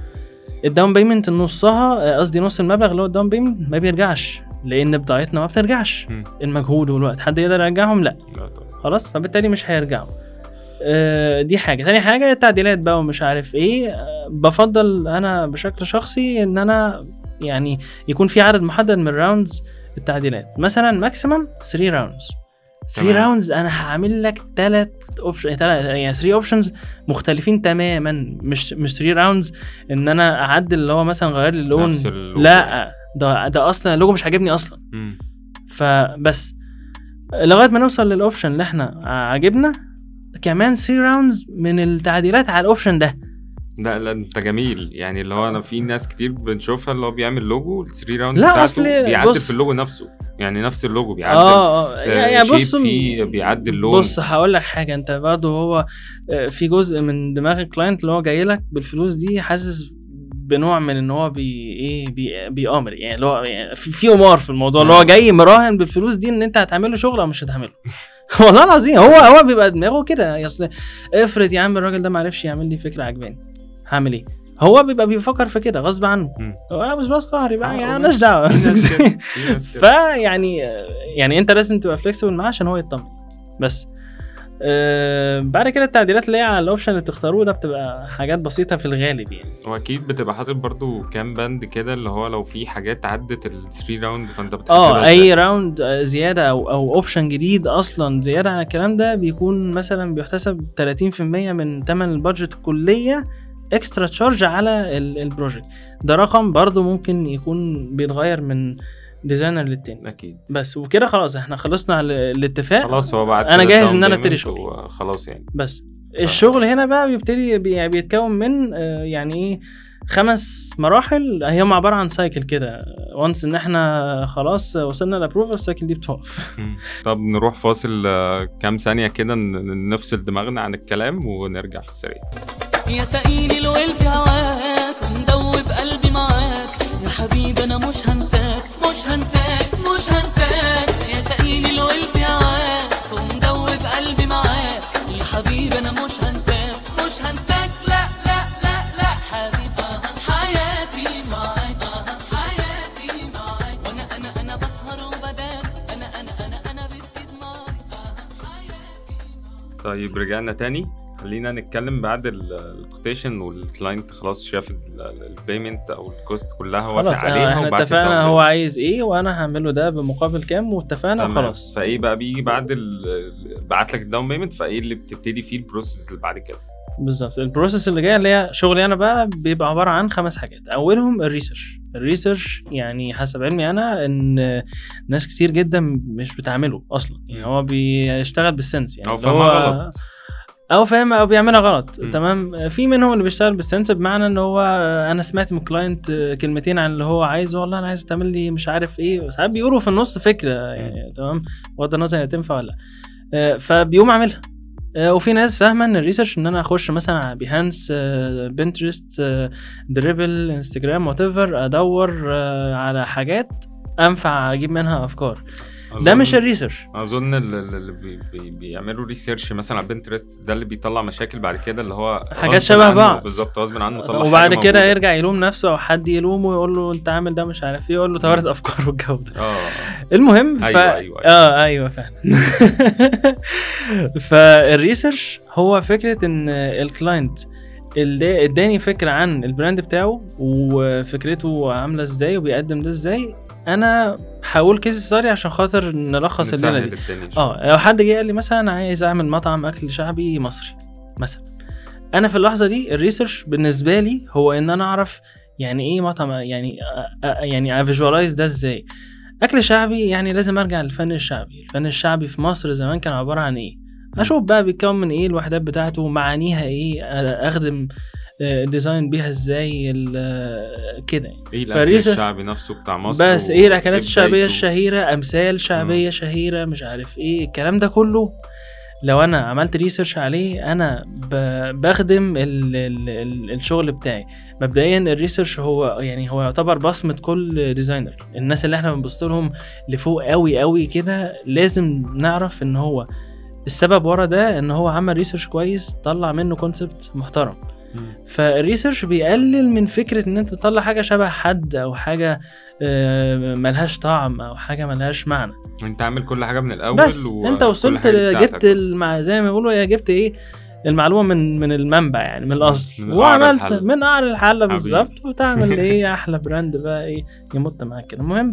B: ال down payment نصها آه، قصدي نص المبلغ اللي هو ال down payment ما بيرجعش لأن بضاعتنا ما بترجعش. المجهود والوقت حد يقدر يرجعهم؟ لا. خلاص؟ فبالتالي مش هيرجعوا. آه، دي حاجة. تاني حاجة التعديلات بقى ومش عارف إيه. آه، بفضل أنا بشكل شخصي إن أنا يعني يكون في عدد محدد من rounds التعديلات مثلا maximum 3 rounds 3
A: تمام.
B: rounds أنا هعمل لك ثلاث option يعني 3 options مختلفين تماما مش مش 3 rounds إن أنا أعدل اللي هو مثلا غير لي اللون. لا ده ده أصلا اللوجو مش عاجبني أصلا
A: مم.
B: فبس لغاية ما نوصل لل option اللي إحنا عاجبنا كمان 3 rounds من التعديلات على ال option ده
A: لا لا انت جميل. يعني اللي هو أنا في ناس كتير بنشوفها اللي هو بيعمل logo ال three round
B: لا،
A: بتاعته
B: أصل
A: بيعدل
B: بص-
A: في اللوجو نفسه. يعني نفس اللوجو بيعدل.
B: آه آه يعني
A: shape
B: بص
A: فيه بيعدل لون.
B: بص هقول لك حاجة. انت برضه هو آه، في جزء من دماغ ال client اللي هو جاي لك بالفلوس دي حاسس بنوع من إن هو بي إيه بي بيقامر. يعني اللي هو يعني في قمار في الموضوع. اللي هو جاي مراهن بالفلوس دي إن انت هتعمل له شغل أو مش هتعمله. والله العظيم هو هو بيبقى دماغه كده. أصل افرض يا عم الراجل ده ما عرفش يعمل لي فكرة عجباني. هعمل إيه هو بيبقى بيفكر في كده غصب عنه
A: مم.
B: هو بس قهري بقى يعني مالناش
A: دعوة.
B: فيعني يعني انت لازم تبقى flexible معاه عشان هو يطمن بس آه بعد كده التعديلات اللي هي على ال option اللي بتختاروه ده بتبقى حاجات بسيطة في الغالب يعني
A: واكيد بتبقى حاطط برضو كام بند كده اللي هو لو في حاجات عدت ال three round فأنت
B: بتحسبها
A: آه.
B: أي round آه، زيادة أو أو option جديد أصلا زيادة عن الكلام ده بيكون مثلا بيحتسب 30% من ثمن ال budget الكليه extra charge على ال- ال project ده رقم برضو ممكن يكون بيتغير من designer للتاني.
A: أكيد.
B: بس وكده خلاص إحنا خلصنا على الاتفاق.
A: خلاص هو بعد كده
B: جاهز أنا
A: payment
B: أبتدي شغل.
A: وخلاص يعني.
B: بس الشغل هنا بقى بيبتدي بي- بيتكون من آه، يعني إيه خمس مراحل. هم عبارة عن cycle كده. once إن إحنا خلاص وصلنا ل approval ال cycle دي بتقف.
A: طب نروح فاصل آه، كام ثانية كده نفصل دماغنا عن الكلام ونرجع في السريع
C: يا سقيني الويل في هواك ومدوب قلبي معاك. يا حبيبي أنا مش هنساك مش هنساك مش هنساك. يا سقيني الويل في هواك ومدوب قلبي معاك. يا حبيبي أنا مش هنساك مش هنساك. لا لا لا لا. حبيبي حياتي معاك حياتي معاك. وأنا أنا أنا بسهر وبدار أنا أنا أنا أنا بدي حياتي
A: طيب رجعنا تاني؟ خلينا نتكلم بعد الكوتيشن والكلاينت خلاص شاف ال payment أو ال cost كلها
B: خلاص آه،
A: عليها
B: إحنا
A: وبعد
B: اتفقنا هو عايز إيه وأنا هعمله ده بمقابل كام واتفقنا. خلاص
A: فإيه بقى بيجي بعد بعت لك ال down payment فإيه اللي بتبتدي فيه ال process اللي بعد كده؟
B: بالظبط. ال process اللي جاية اللي هي شغلي أنا بقى بيبقى عبارة عن خمس حاجات. أولهم ال research ال research يعني حسب علمي أنا إن ناس كتير جدا مش بتعمله أصلا. يعني هو بيشتغل
A: بال
B: sense
A: يعني
B: هو-
A: غلط.
B: أو فاهم أو بيعملها غلط.
A: م.
B: تمام؟ في منهم اللي بيشتغل بال sense بمعنى إن هو أنا سمعت من client كلمتين عن اللي هو عايزه والله أنا عايز تعمل لي مش عارف إيه. ساعات بيقولوا في النص فكرة يعني تمام؟ بغض النظر هي تنفع ولا لأ. آه، فبيقوم عاملها. آه، وفي ناس فاهمة إن ال research إن أنا أخش مثلا على Behance Pinterest Dribbble Instagram وأدور آه، على حاجات أنفع أجيب منها أفكار. ده مش ال
A: research أظن ال- ال- اللي بي بي بيعملوا research مثلا على Pinterest ده اللي بيطلع مشاكل بعد كده اللي هو
B: حاجات شبه بعض.
A: بالظبط غصب عنه طلع
B: وبعد كده
A: موجودة.
B: يرجع يلوم نفسه أو حد يلومه ويقول له أنت عامل ده مش عارف إيه يقول له طورت أفكار والجو ده
A: آه
B: المهم ف...
A: أيوة، أيوة، أيوة.
B: آه أيوه فعلا فال research هو فكرة إن ال client اللي اداني فكرة عن ال brand بتاعه وفكرته عاملة إزاي وبيقدم ده إزاي أنا هقول case study عشان خاطر نلخص
A: الليلة
B: دي. آه لو حد جه قال لي مثلا أنا عايز أعمل مطعم أكل شعبي مصري مثلا. أنا في اللحظة دي ال research بالنسبة لي هو إن أنا أعرف يعني إيه مطعم يعني أ- أ- يعني ا visualize ده إزاي. أكل شعبي يعني لازم أرجع للفن الشعبي. الفن الشعبي في مصر زمان كان عبارة عن إيه؟ أشوف بقى بيتكون من إيه الوحدات بتاعته معانيها إيه أخدم آه، ال design بيها إزاي آه، كده يعني.
A: إيه الاكل الشعبي نفسه بتاع مصر
B: بس
A: إيه
B: الأكلات
A: الشعبية؟
B: الشهيرة؟ أمثال شعبية شهيرة مش عارف إيه الكلام ده كله. لو أنا عملت research عليه أنا بخدم ال ال ال الشغل بتاعي. مبدئيا ال research هو يعني هو يعتبر بصمة كل designer الناس اللي إحنا بنبص لهم لفوق قوي قوي كده لازم نعرف إن هو السبب ورا ده إن هو عمل research كويس طلع منه concept محترم. فال research بيقلل من فكرة إن أنت تطلع حاجة شبه حد أو حاجة آه، ملهاش طعم أو حاجة ملهاش معنى.
A: أنت عامل كل حاجة من الأول
B: بس
A: و- أنت
B: وصلت جبت. المع... زي ما بيقولوا يا جبت إيه؟ المعلومة من من المنبع يعني من الأصل.
A: من
B: وعملت. من قعر الحله. بالظبط. وتعمل إيه؟ أحلى brand بقى إيه؟ يمط معاك كده. المهم.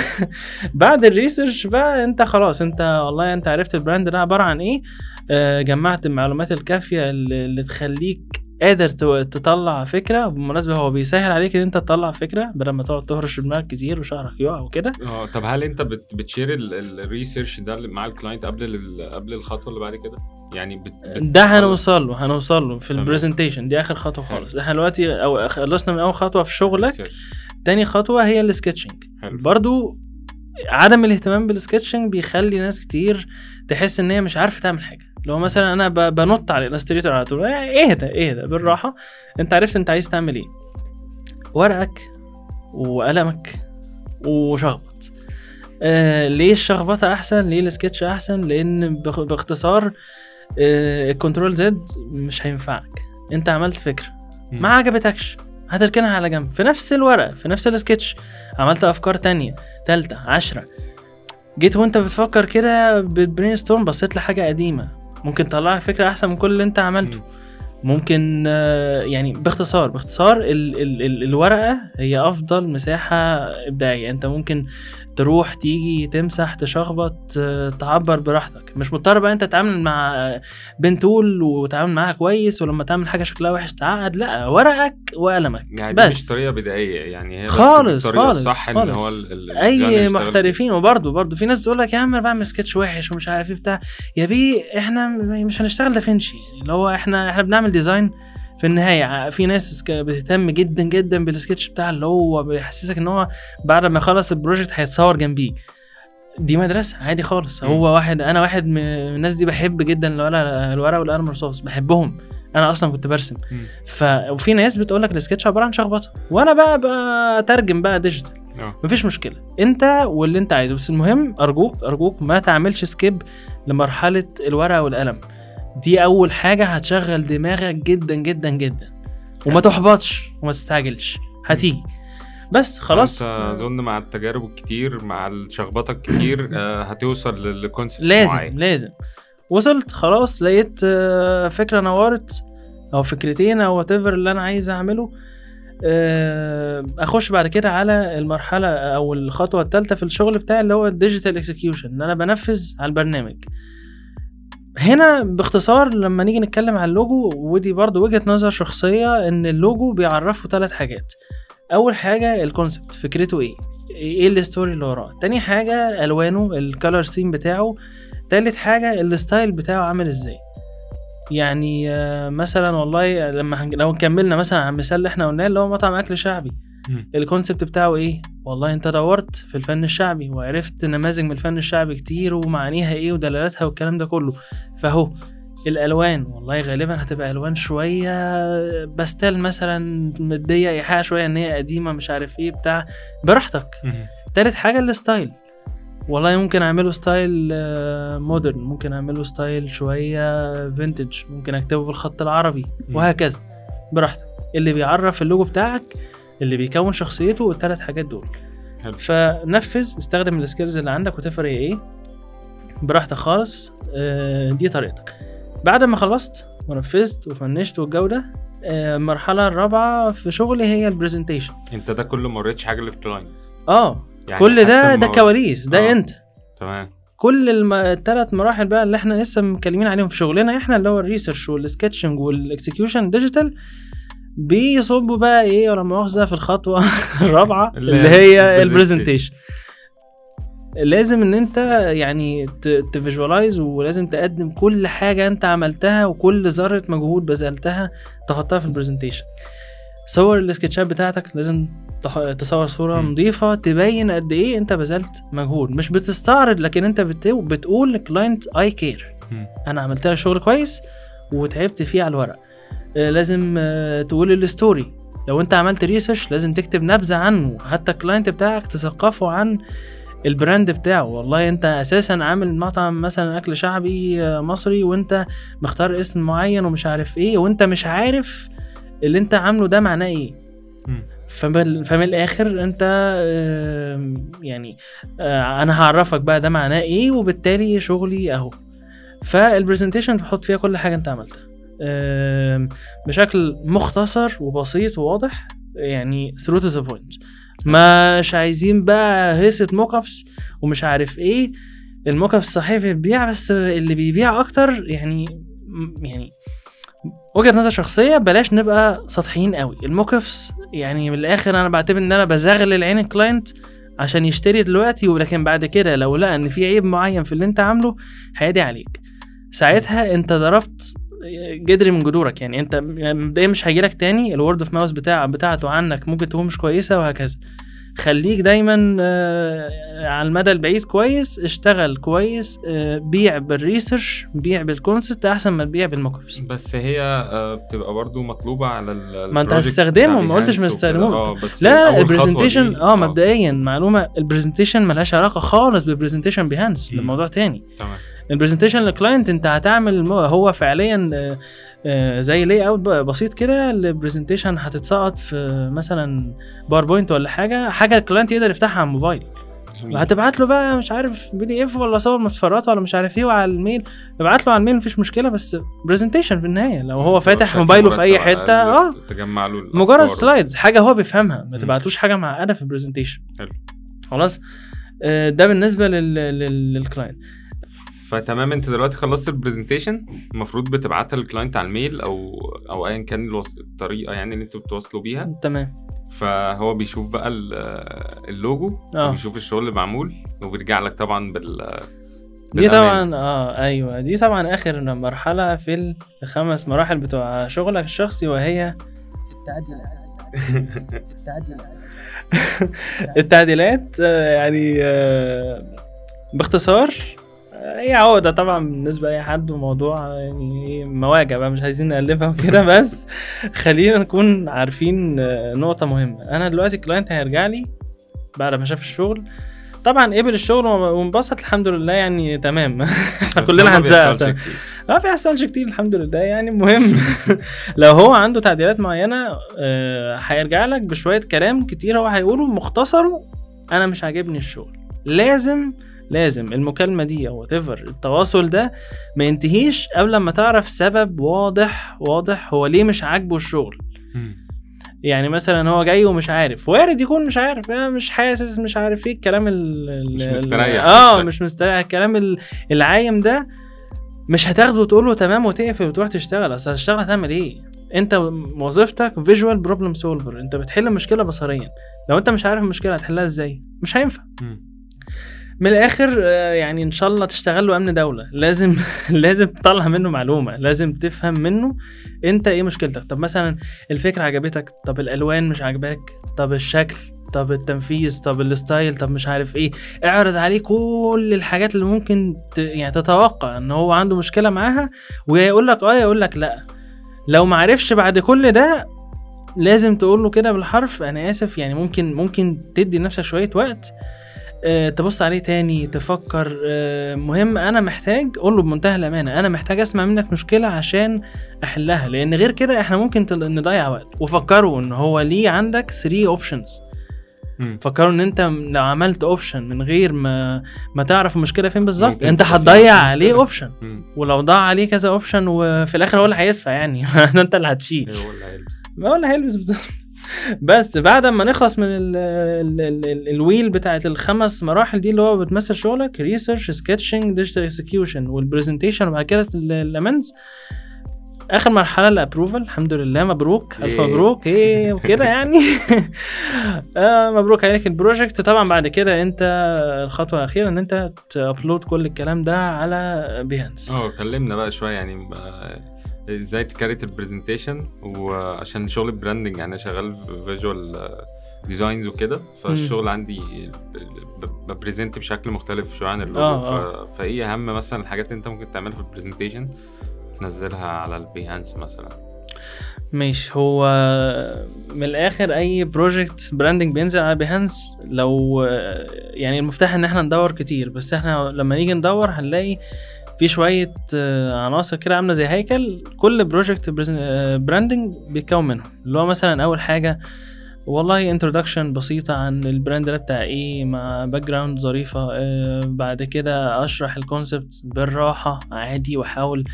B: بعد ال research بقى أنت خلاص أنت والله أنت عرفت ال brand ده عبارة عن إيه؟ آه، جمعت المعلومات الكافية اللي اللي تخليك قادر تطلع فكرة بالمناسبه هو بيسهل عليك إن أنت تطلع فكرة بدل ما تقعد تهرش دماغك كتير وشعرك يقع وكده؟
A: آه طب هل أنت بت بت share ال research ده مع ال client قبل قبل الخطوة اللي بعد كده؟ يعني بت بت
B: ده هنوصل له هنوصل له في.
A: ال
B: presentation دي آخر
A: خطوة.
B: خالص. إحنا دلوقتي أو خلصنا من أول خطوة في شغلك
A: research.
B: تاني خطوة هي ال
A: sketching
B: برضو عدم الاهتمام بال sketching بيخلي ناس كتير تحس إن هي مش عارفة تعمل حاجة. لو مثلا أنا بنط على ال Illustrator على طول إيه اهدى اهدى بالراحة. أنت عرفت أنت عايز تعمل إيه. ورقك وقلمك وشخبط. آه ليه الشخبطة أحسن؟ ليه السكتش أحسن؟ لأن باخ- باختصار آه ال control Z مش هينفعك. أنت عملت
A: فكرة.
B: ما عجبتكش هتركنها على جنب. في نفس الورقة في نفس السكتش عملت أفكار تانية تالتة عشرة. جيت وأنت بتفكر كده بال brainstorm بصيت لحاجة قديمة. ممكن تطلع فكرة أحسن من كل اللي أنت عملته. ممكن آه، يعني باختصار باختصار ال ال ال الورقة هي أفضل مساحة إبداعية. أنت ممكن تروح تيجي تمسح تشخبط تعبر براحتك. مش مضطر بقى انت تتعامل مع pen tool وتتعامل معاها كويس ولما تعمل حاجة شكلها وحش تعقد. لا ورقك وقلمك.
A: يعني دي مش
B: بس
A: طريقة بدائية يعني هي بس
B: خالص،
A: الطريقة
B: خالص،
A: ان
B: خالص.
A: هو ال- ال- ال
B: designer
A: اي
B: محترفين وبرضه برضه في ناس تقول لك يا عم أنا بعمل سكتش وحش ومش عارف إيه بتاع. يا بيه إحنا مش هنشتغل دافنشي يعني اللي هو إحنا إحنا بنعمل design في النهاية في ناس بتهتم جدا جدا بالسكتش بتاع اللي هو بيحسسك إن هو بعد ما يخلص ال project هيتصور جنبيه. دي مدرسة عادي خالص. هو واحد أنا واحد من الناس دي بحب جدا الورق الورق والقلم الرصاص بحبهم. أنا أصلا كنت برسم. ف وفي ناس بتقول لك السكتش عبارة عن شخبطة. وأنا بقى بترجم بقى digital
A: آه.
B: مفيش مشكلة. أنت واللي أنت عايزه. بس المهم أرجوك أرجوك ما تعملش skip لمرحلة الورقه والقلم. دي أول حاجة هتشغل دماغك جدا جدا جدا. وما. تحبطش وما تستعجلش. هتيجي. بس خلاص.
A: أظن مع التجارب الكتير مع الشخبطه الكتير آه، هتوصل ل concept
B: لازم
A: معين.
B: لازم. وصلت خلاص لقيت آه، فكرة نورت أو فكرتين أو what اللي أنا عايز أعمله. آه، أخش بعد كده على المرحلة أو الخطوة الثالثه في الشغل بتاعي اللي هو ال digital execution إن أنا بنفذ على البرنامج. هنا باختصار لما نيجي نتكلم عن اللوجو ودي برضو وجهة نظر شخصية إن اللوجو بيعرفه ثلاث حاجات أول حاجة ال concept فكرته إيه إيه ال story اللي وراه تاني حاجة ألوانه ال color theme بتاعه تالت حاجة ال style بتاعه عامل إزاي يعني آه، مثلا والله لما. لو كملنا مثلا على المثال اللي إحنا قلناه اللي هو مطعم أكل شعبي.
A: ال
B: concept بتاعه إيه؟ والله أنت دورت في الفن الشعبي وعرفت نماذج من الفن الشعبي كتير ومعانيها إيه ودلالاتها والكلام ده كله. فهو الألوان والله غالبا هتبقى ألوان شوية باستيل مثلا مدية إيحاء شوية إن هي قديمة مش عارف إيه بتاع. براحتك. تالت حاجة ال style. والله ممكن أعمله style modern ممكن أعمله style شوية vintage ممكن أكتبه بالخط العربي. وهكذا. براحتك. اللي بيعرف اللوجو بتاعك اللي بيكون شخصيته الثلاث حاجات دول.
A: حلو.
B: فنفذ استخدم ال skills اللي عندك وتفرق إيه؟ براحتك خالص. آه، دي طريقتك. بعد ما خلصت ونفذت و finish ت والجو ده آه، المرحلة الرابعة في شغلي هي ال presentation
A: انت ده كله ما وريتش حاجة لل
B: client؟
A: آه يعني
B: كل ده ده كواليس ده
A: آه.
B: انت.
A: تمام.
B: كل. الثلاث مراحل بقى اللي إحنا لسه متكلمين عليهم في شغلنا إحنا اللي هو ال research وال sketching وال execution digital بيصبوا بقى إيه ولا مؤاخذة في الخطوة الرابعة
A: اللي هي. ال
B: presentation لازم ان انت يعني ت visualize ولازم تقدم كل حاجة انت عملتها وكل ذرة مجهود بذلتها تحطها في ال presentation صور السكتشات بتاعتك لازم تصور
A: صورة.
B: نظيفة تبين قد إيه انت بذلت مجهود مش بتستعرض لكن انت بت- بتقول لل client I
A: care.
B: أنا عملت لك شغل كويس وتعبت فيه على الورق لازم آه، تقول ال story لو انت عملت research لازم تكتب نبذة عنه. حتى ال client بتاعك تثقفه عن ال brand بتاعه. والله انت أساسا عامل مطعم مثلا أكل شعبي آه، مصري وانت مختار اسم معين ومش عارف إيه وانت مش عارف اللي انت عامله ده معناه
A: إيه.
B: فمن فمن الآخر انت يعني آه، أنا هعرفك بقى ده معناه إيه وبالتالي شغلي اهو. فالبرزنتيشن بتحط فيها كل حاجة انت عملتها. بشكل مختصر وبسيط وواضح يعني through to the point. مش عايزين بقى هيصة موك ابس ومش عارف إيه. ال mockups صحيح بيبيع بس اللي بيبيع أكتر يعني يعني وجهة نظر شخصية بلاش نبقى سطحيين قوي. ال mockups يعني من الآخر أنا بعتبر إن أنا بزغلل عين ال client عشان يشتري دلوقتي ولكن بعد كده لو لقى إن في عيب معين في اللي أنت عامله هيعدي عليك. ساعتها أنت ضربت جدري من جذورك يعني. انت مبدئيا مش هيجيلك تاني ال word of mouth بتاع بتاعته عنك ممكن تكون مش كويسة وهكذا. خليك دايما آه، على المدى البعيد كويس اشتغل كويس آه، بيع بال research بيع بال concept أحسن ما تبيع بال mockups
A: بس هي آه، بتبقى برضو مطلوبة على
B: ما انت
A: بتاع
B: ما قلتش ما
A: بس
B: لا لا ال
A: presentation
B: آه مبدئيا معلومة ال presentation ملهاش علاقة خالص بال presentation بيهانس
A: مم.
B: ده موضوع تاني.
A: تمام.
B: ال presentation لل client انت هتعمل هو فعليا آه، آه، زي layout بسيط كده ال presentation هتتسقط في مثلا باوربوينت ولا حاجة حاجة ال client يقدر يفتحها على الموبايل. هتبعت له بقى مش عارف PDF ولا صور متفرطة ولا مش عارف إيه وعلى ال mail ابعت له على ال mail مفيش مشكلة بس presentation في النهاية لو هو فاتح موبايله في أي
A: حتة
B: آه
A: تجمع له
B: مجرد. slides حاجة هو بيفهمها ما. تبعتلوش حاجة معقدة في ال presentation
A: حلو.
B: خلاص آه، ده بالنسبة لل... لل... لل client
A: فتمام انت دلوقتي خلصت ال presentation المفروض بتبعتها لل client على ال mail أو أو ايا كان الطريقة يعني اللي أنتوا بتواصلوا بيها.
B: تمام.
A: فهو بيشوف بقى ال- اللوجو
B: آه.
A: وبيشوف الشغل اللي معمول وبيرجع لك طبعا بال
B: دي. طبعا آه أيوه. دي طبعا آخر مرحلة في الخمس مراحل بتوع شغلك الشخصي وهي التعديلات. آه، يعني آه، باختصار آه، هي عقدة طبعا بالنسبة لأي حد وموضوع يعني مواجع بقى مش عايزين نقلبها وكده. بس خلينا نكون عارفين آه، نقطة مهمة. أنا دلوقتي الكلاينت هيرجع لي بعد ما شاف الشغل. طبعا قبل الشغل وانبسط الحمد لله يعني تمام.
A: إحنا
B: كلنا
A: ما
B: هنزعل.
A: بيحصلش كتير.
B: آه في احسنش كتير الحمد لله يعني. المهم لو هو عنده تعديلات معينة آه، هيرجع لك بشوية كلام كتير هو هيقوله مختصره. أنا مش عاجبني الشغل. لازم لازم المكالمة دي أو whatever التواصل ده ما ينتهيش قبل ما تعرف سبب واضح واضح هو ليه مش عاجبه الشغل. يعني مثلا هو جاي ومش عارف وارد يكون مش عارف يعني مش حاسس مش عارف إيه الكلام ال
A: مش مستريح. آه.
B: مش مستريح. الكلام ال- العايم ده مش هتاخده وتقول له تمام وتقفل وتروح تشتغل. أصل هتشتغل هتعمل إيه؟ أنت وظيفتك visual problem solver أنت بتحل مشكلة بصريا. لو أنت مش عارف المشكلة هتحلها إزاي؟ مش هينفع. من الآخر آه، يعني إن شاء الله تشتغل له أمن دولة. لازم لازم تطلع منه معلومة لازم تفهم منه أنت إيه مشكلتك. طب مثلا الفكرة عجبتك طب الألوان مش عاجباك طب الشكل طب التنفيذ طب الستايل طب مش عارف إيه. اعرض عليه كل الحاجات اللي ممكن ت... يعني تتوقع إن هو عنده مشكلة معاها ويقول لك آه يقول لك لأ. لو ما عرفش بعد كل ده لازم تقول له كده بالحرف. أنا آسف يعني ممكن ممكن تدي لنفسك شوية وقت تبص عليه تاني تفكر آه، مهم. أنا محتاج قول له بمنتهى الأمانة أنا محتاج أسمع منك مشكلة عشان أحلها لأن غير كده إحنا ممكن نضيع وقت. وفكروا إن هو ليه عندك 3
A: options.
B: فكروا إن أنت لو عملت option من غير ما ما تعرف المشكلة فين بالظبط
A: أنت
B: هتضيع. عليه
A: option.
B: ولو ضاع عليه كذا option وفي الآخر هو اللي هيدفع يعني. أنت اللي هتشيل.
A: هو اللي هيلبس.
B: هو اللي هيلبس بالظبط. بس بعد ما نخلص من ال ال ال ال wheel بتاعت الخمس مراحل دي اللي هو بتمثل شغلك research sketching digital execution وال presentation وبعد كده ال amends آخر مرحلة ال approval الحمد لله مبروك ألف
A: إيه.
B: مبروك إيه وكده يعني. آه مبروك عليك ال project طبعا بعد كده أنت الخطوة الأخيرة إن أنت ت upload كل الكلام ده على بيهانس
A: أه كلمنا بقى شوية يعني آه، إزاي ت create ال presentation وعشان شغل ال branding يعني شغال في visual designs وكده فالشغل عندي ب- ب present بشكل مختلف شوية عن اللوجو.
B: آه،
A: ف... فإيه أهم مثلا الحاجات اللي أنت ممكن تعملها في ال presentation؟ تنزلها على البيهانس مثلا.
B: مش هو من الآخر أي project branding بينزل على بيهانس لو يعني المفتاح إن إحنا ندور كتير بس إحنا لما نيجي ندور هنلاقي في شوية آه، عناصر كده عاملة زي هيكل كل project branding بيتكون منهم. اللي هو مثلا أول حاجة والله introduction بسيطة عن ال brand ده بتاع إيه مع background ظريفة آه بعد كده أشرح ال concept بالراحة عادي وأحاول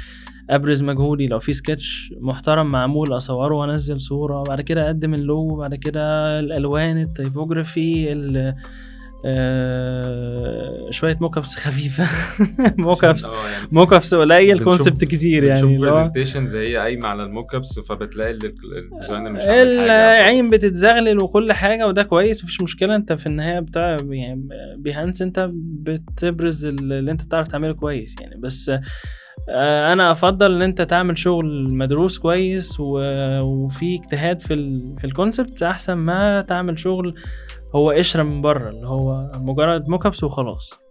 B: أبرز مجهودي. لو في سكتش محترم معمول أصوره وأنزل صورة بعد كده أقدم اللوجو بعد كده الألوان ال typography ال- آه شوية mockups خفيفة
A: mockups يعني
B: موك ابس قليل concept كتير يعني
A: presentations هي قايمه على ال mockups فبتلاقي ال- designer مش
B: العين بتتزغلل وكل حاجة وده كويس مفيش مشكلة. انت في النهاية بتاع يعني بيهانس انت بتبرز اللي انت بتعرف تعمله كويس يعني. بس آه، أنا أفضل إن انت تعمل شغل مدروس كويس و- وفي اجتهاد في ال في ال concept أحسن ما تعمل شغل هو قشره من بره اللي هو مجرد mockups وخلاص.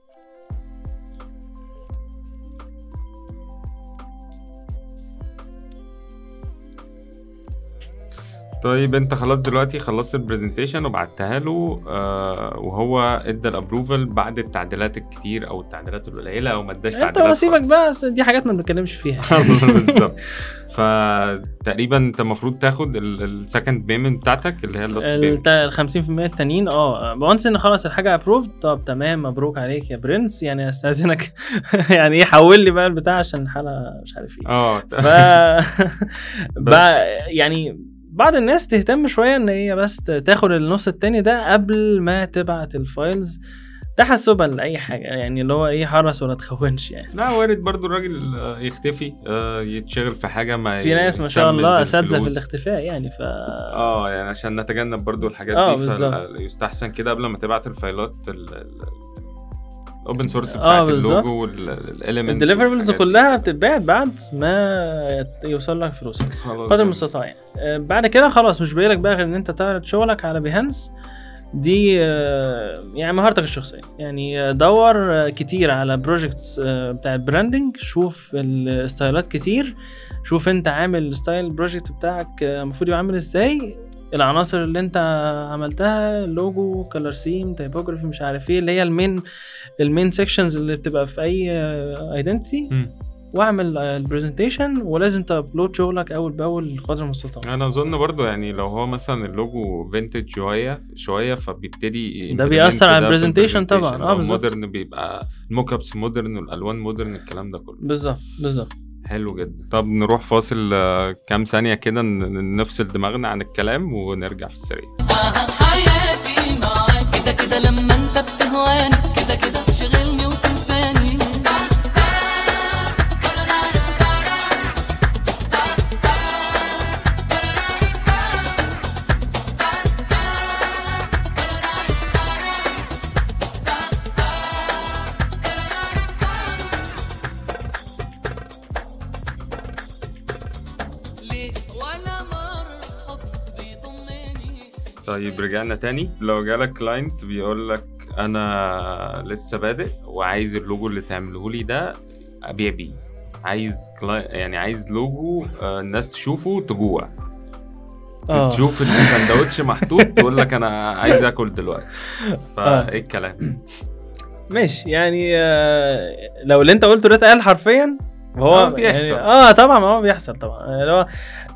A: طيب انت خلاص دلوقتي خلصت ال presentation وبعتها له آه وهو ادى ال approval بعد التعديلات الكتير أو التعديلات القليلة أو ما اداش
B: انت
A: تعديلات
B: سيبك
A: خالص.
B: بقى دي حاجات ما بنتكلمش فيها.
A: بالظبط. فتقريبا انت المفروض تاخد ال second payment بتاعتك اللي هي
B: ال 50% التانيين آه و once ان خلاص الحاجة approved طب تمام مبروك عليك يا برنس يعني استأذنك. يعني إيه حول لي بقى البتاع عشان الحاله مش عارف إيه.
A: آه.
B: ف يعني بعض الناس تهتم شوية إن هي بس تاخد النص التاني ده قبل ما تبعت ال files تحسبا لأي حاجة يعني اللي هو إيه حرص ولا تخونش يعني
A: لا وارد برضو الراجل آه، يختفي آه، يتشغل في حاجة ما
B: في ناس ما شاء الله اساتذه في. الاختفاء يعني ف
A: آه يعني عشان نتجنب برضو الحاجات
B: آه،
A: دي. فيستحسن كده قبل ما تبعت الفايلات ال open source
B: آه،
A: بتاعت
B: بالظبط.
A: ال logo
B: وال element ال deliverables كلها بتتباع بعد ما يوصل لك فلوسك قدر المستطاع. يعني بعد كده خلاص مش باقي لك بقى غير إن أنت تعرض شغلك على بيهانس دي آه، يعني مهارتك الشخصية. يعني دور كتير على projects بتاع ال branding شوف الستايلات كتير. شوف أنت عامل ال style ال project بتاعك المفروض يبقى عامل إزاي. العناصر اللي انت عملتها logo color scheme typography مش عارف إيه اللي هي ال main ال main sections اللي بتبقى في أي
A: identity.
B: واعمل ال presentation ولازم ت upload شغلك أول بأول قدر المستطاع
A: أنا أظن برضو يعني لو هو مثلا ال logo vintage شوية شوية فبيبتدي
B: ده بيأثر على
A: ال
B: presentation طبعا.
A: لو
B: بالظبط.
A: modern بيبقى ال mockups modern والألوان modern الكلام ده كله
B: بالظبط بالظبط
A: حلو جدا. طب نروح فاصل آه، كام ثانية كده نفصل دماغنا عن الكلام ونرجع في السريع.
C: آه حياتي معاك. كده كده لما انت بتهواني
A: طيب رجعنا تاني. لو جالك client بيقول لك أنا لسه بادئ وعايز اللوجو اللي تعمله لي ده أبيع بيه. عايز. يعني عايز لوجو آه، الناس تشوفه تجوع.
B: آه.
A: تشوف السندوتش محطوط تقول لك أنا عايز آكل دلوقتي.
B: آه.
A: فايه الكلام؟
B: ماشي يعني آه، لو اللي أنت قلته ده اتقال حرفيا هو
A: آه، بيحصل.
B: يعني آه طبعا هو بيحصل طبعا. اللي هو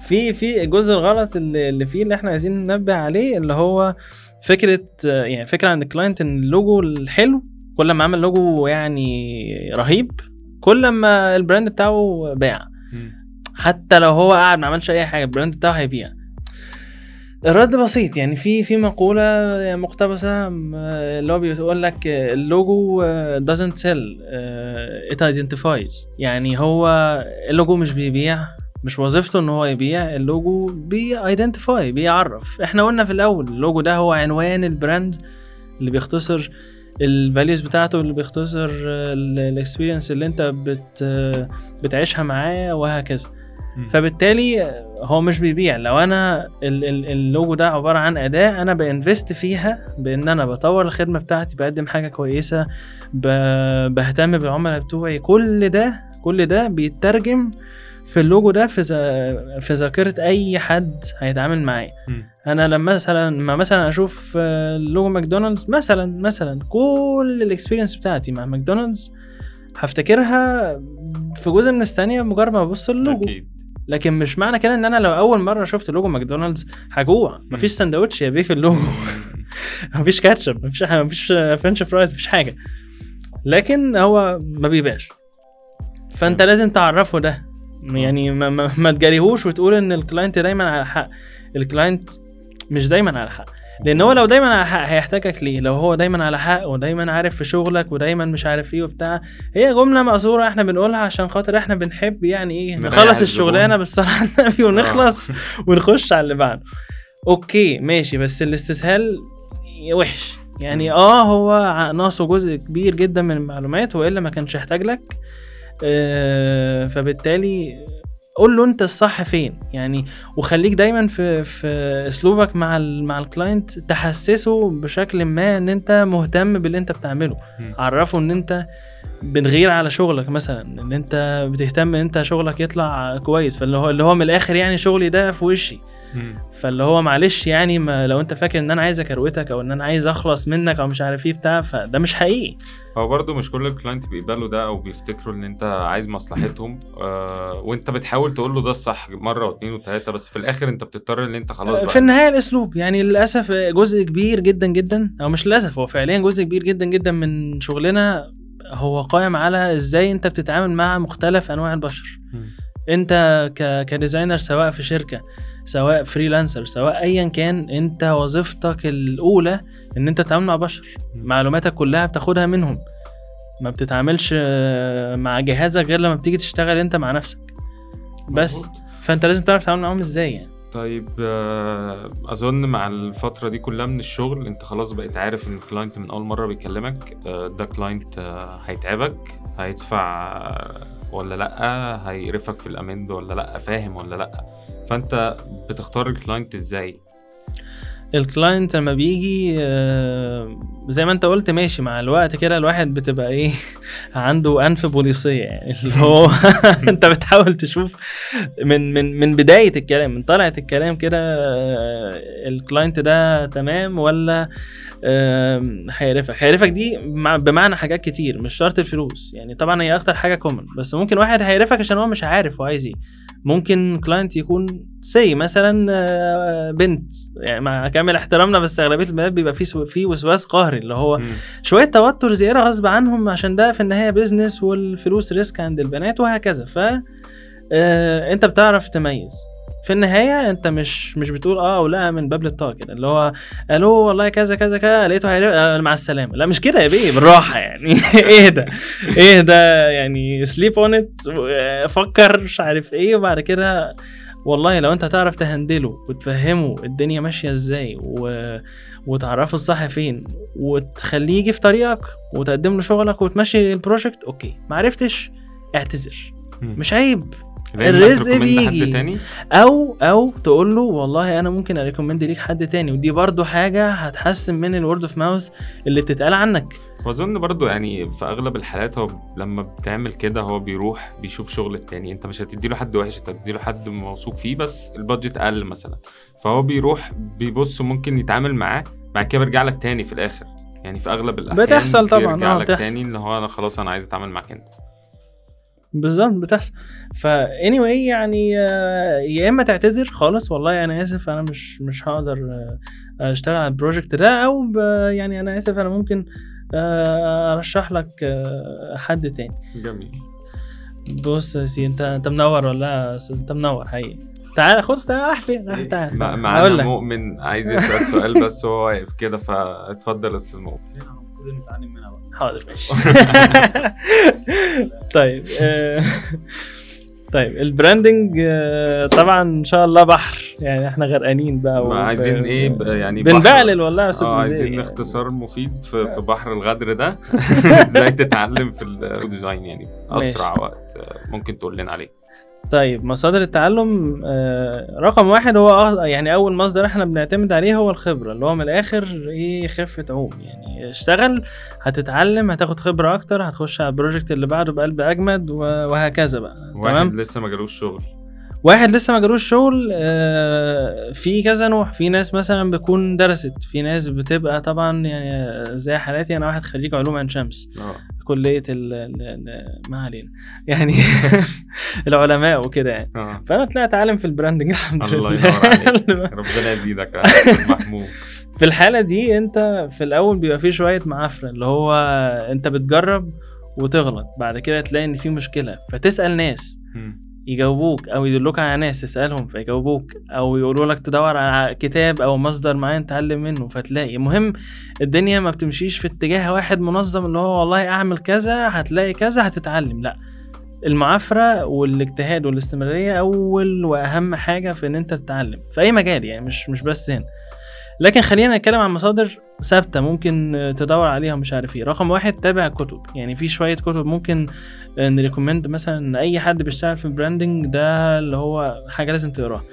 B: في في الجزء الغلط اللي, اللي فيه اللي إحنا عايزين ننبه عليه اللي هو فكرة آه، يعني فكرة عند ال client إن اللوجو الحلو كل ما عمل لوجو يعني رهيب كل ما ال brand بتاعه باع. حتى لو هو قاعد ما عملش أي حاجة ال brand بتاعه هيبيع. الرد بسيط يعني في في مقولة مقتبسة م- اللي هو بيقول لك اللوجو آه، doesn't sell آه، it identifies يعني هو اللوجو مش بيبيع مش وظيفته إن هو يبيع ال logo بي identify بيعرف إحنا قلنا في الأول اللوجو ده هو عنوان ال brand اللي بيختصر ال values بتاعته اللي بيختصر ال experience اللي أنت بت بتعيشها معاه وهكذا. فبالتالي هو مش بيبيع. لو أنا ال- ال- اللوجو ده عبارة عن أداة أنا ب invest فيها بإن أنا بطور الخدمة بتاعتي بقدم حاجة كويسة بهتم بالعملاء بتوعي. كل ده كل ده بيترجم في اللوجو ده في في ذاكرة أي حد هيتعامل معايا. أنا لما مثلا ما مثلا أشوف آه، لوجو ماكدونالدز مثلا مثلا كل ال experience بتاعتي مع ماكدونالدز هفتكرها في جزء من الثانية مجرد ما ببص اللوجو.
A: أكيد.
B: لكن مش معنى كده إن أنا لو أول مرة شفت لوجو ماكدونالدز هجوع. مفيش سندوتش يا بيه في اللوجو. مفيش كاتشب مفيش حاجة مفيش french fries مفيش حاجة. لكن هو ما بيبيعش. فأنت لازم تعرفه ده. يعني ما, ما, ما تجاريهوش وتقول إن ال client دايما على حق. ال client مش دايما على حق. لأن هو لو دايما على حق هيحتاجك ليه؟ لو هو دايما على حق ودايما عارف في شغلك ودايما مش عارف إيه وبتاع هي جملة مأثورة إحنا بنقولها عشان خاطر إحنا بنحب يعني
A: إيه
B: نخلص. الشغلانة بالصلاه على النبي ونخلص ونخش على اللي بعده. okay ماشي بس الاستسهال وحش. يعني آه هو ناقصه جزء كبير جدا من المعلومات وإلا ما كانش يحتاج لك. آه فبالتالي قول له انت الصح فين يعني وخليك دايما في في اسلوبك مع ال مع ال client تحسسه بشكل ما ان انت مهتم باللي انت بتعمله. عرفه ان انت بتغير على شغلك مثلا ان انت بتهتم ان انت شغلك يطلع كويس فاللي هو اللي هو من الآخر يعني شغلي ده في وشي. فاللي هو معلش يعني ما لو انت فاكر ان أنا عايز اكروتك أو ان أنا عايز اخلص منك أو مش عارف إيه بتاع فده مش حقيقي.
A: هو برضه مش كل الكلاينت بيقبلوا ده أو بيفتكروا ان انت عايز مصلحتهم. آه وانت بتحاول تقول له ده الصح مرة واثنين وثلاثه بس في الآخر انت بتضطر ان انت خلاص بقى.
B: في النهاية الأسلوب يعني للأسف جزء كبير جدا جدا أو مش للأسف هو فعليا جزء كبير جدا جدا من شغلنا هو قائم على إزاي انت بتتعامل مع مختلف أنواع البشر.
A: مم.
B: انت ك... ك designer سواء في شركة سواء freelancer سواء ايا كان أنت وظيفتك الأولى إن أنت تتعامل مع بشر. معلوماتك كلها بتاخدها منهم. ما بتتعاملش آه، مع جهازك غير لما بتيجي تشتغل أنت مع نفسك. بس. فأنت لازم تعرف تتعامل معاهم إزاي يعني.
A: طيب آه، أظن مع الفترة دي كلها من الشغل أنت خلاص بقيت عارف إن ال client من أول مرة بيكلمك آه، ده client هيتعبك هيدفع ولا لأ هيقرفك في ال amend ولا لأ فاهم ولا لأ. فانت بتختار ال client
B: إزاي؟ ال client لما بيجي آه، زي ما انت قلت ماشي مع الوقت كده الواحد بتبقى إيه عنده أنف بوليسية يعني. اللي هو انت بتحاول تشوف من من من بداية الكلام من طلعة الكلام كده آه، ال client ده تمام ولا هيقرفك هيقرفك دي مع- بمعنى حاجات كتير مش شرط الفلوس يعني. طبعا هي أكتر حاجة common بس ممكن واحد هيقرفك عشان هو مش عارف هو عايز إيه. ممكن client يكون say مثلا آه، بنت. يعني مع كامل احترامنا بس أغلبية البنات بيبقى في سو- في وسواس قهري اللي هو
A: مم.
B: شوية توتر زيادة غصب عنهم عشان ده في النهاية business والفلوس risk عند البنات وهكذا. ف آه، أنت بتعرف تميز. في النهاية أنت مش مش بتقول آه أو لا من باب للطاقة كده اللي هو ألو والله كذا كذا كذا لقيته. آه مع السلامة. لا مش كده يا بيه بالراحة يعني. اهدى اهدى يعني sleep on it فكر مش عارف إيه وبعد كده والله لو أنت تعرف ت handle ه وتفهمه الدنيا ماشية إزاي و... وتعرفه الصح فين وتخليه يجي في طريقك وتقدم له شغلك وتمشي ال project okay. ما عرفتش اعتذر. مش عيب. الرزق بيجي. أو أو تقول له والله أنا ممكن أ recommend ليك حد تاني ودي برضو حاجة هتحسن من ال word of mouth اللي بتتقال عنك.
A: وأظن برضو يعني في أغلب الحالات هو لما بتعمل كده هو بيروح بيشوف شغل التاني. أنت مش هتديله حد وحش أنت هتديله حد موثوق فيه بس ال budget أقل مثلا. فهو بيروح بيبص ممكن يتعامل معاه بعد كده بيرجع لك تاني في الآخر. يعني في أغلب الأحيان
B: بتحصل طبعاً،
A: بيرجع
B: آه،
A: لك
B: بتحصل.
A: تاني إن هو أنا خلاص أنا عايز أتعامل معاك أنت.
B: بالظبط بتحصل. فا anyway يعني آه، يا إما تعتذر خالص والله أنا آسف أنا مش مش هقدر آه، أشتغل على البروجكت ده أو يعني أنا آسف أنا ممكن آه، أرشح لك حد تاني.
A: جميل.
B: بص يا سيدي أنت أنت منور ولا أنت منور حقيقي. تعال خد تعال راح فين؟ راح تعال.
A: مع-
B: هقول
A: معانا مؤمن عايز يسأل سؤال بس هو واقف كده فاتفضل يا أستاذ مؤمن.
D: المفروض نتعلم منها بقى.
B: حاضر ماشي. طيب آه، طيب ال branding آه، طبعا إن شاء الله بحر. يعني إحنا غرقانين بقى
A: ما عايزين إيه؟ ب- يعني
B: بنبعلل والله يا أستاذ
A: عايزين
B: يعني.
A: اختصار مفيد في, في بحر الغدر ده. إزاي تتعلم في ال design يعني؟ أسرع
B: ماشي.
A: وقت آه، ممكن تقول لنا عليه.
B: طيب مصادر التعلم آه، رقم واحد هو آه، يعني أول مصدر إحنا بنعتمد عليه هو الخبرة اللي هو من الآخر إيه خفة عوم. يعني اشتغل هتتعلم هتاخد خبرة أكتر هتخش على ال project اللي بعده بقلب أجمد وهكذا بقى
A: واحد
B: تمام؟
A: لسه ما جالوش شغل.
B: واحد لسه ما جالوش شغل آه، في كذا نوع. في ناس مثلا بتكون درست في ناس بتبقى طبعا يعني زي حالاتي أنا واحد خريج علوم عين شمس.
A: آه.
B: كلية ال ال- ال- ما علينا. يعني العلماء وكده يعني.
A: آه.
B: فأنا طلعت عالم في ال branding الحمد
A: الله
B: لله.
A: ينور عليك. ربنا يزيدك يا محمود.
B: في الحالة دي أنت في الأول بيبقى فيه شوية معافرة اللي هو أنت بتجرب وتغلط بعد كده تلاقي إن في مشكلة فتسأل ناس. يجاوبوك أو يدلوك على ناس تسألهم فيجاوبوك أو يقولوا لك تدور على كتاب أو مصدر معين تعلم منه فتلاقي. المهم الدنيا ما بتمشيش في اتجاه واحد منظم اللي هو والله أعمل كذا هتلاقي كذا هتتعلم. لا. المعافرة والاجتهاد والاستمرارية أول وأهم حاجة في إن أنت تتعلم في أي مجال يعني مش مش بس هنا. لكن خلينا نتكلم عن مصادر ثابتة ممكن تدور عليها ومش عارف إيه. رقم واحد تابع الكتب يعني في شوية كتب ممكن ن recommend مثلا إن أي حد بيشتغل في ال branding ده اللي هو حاجة لازم تقراها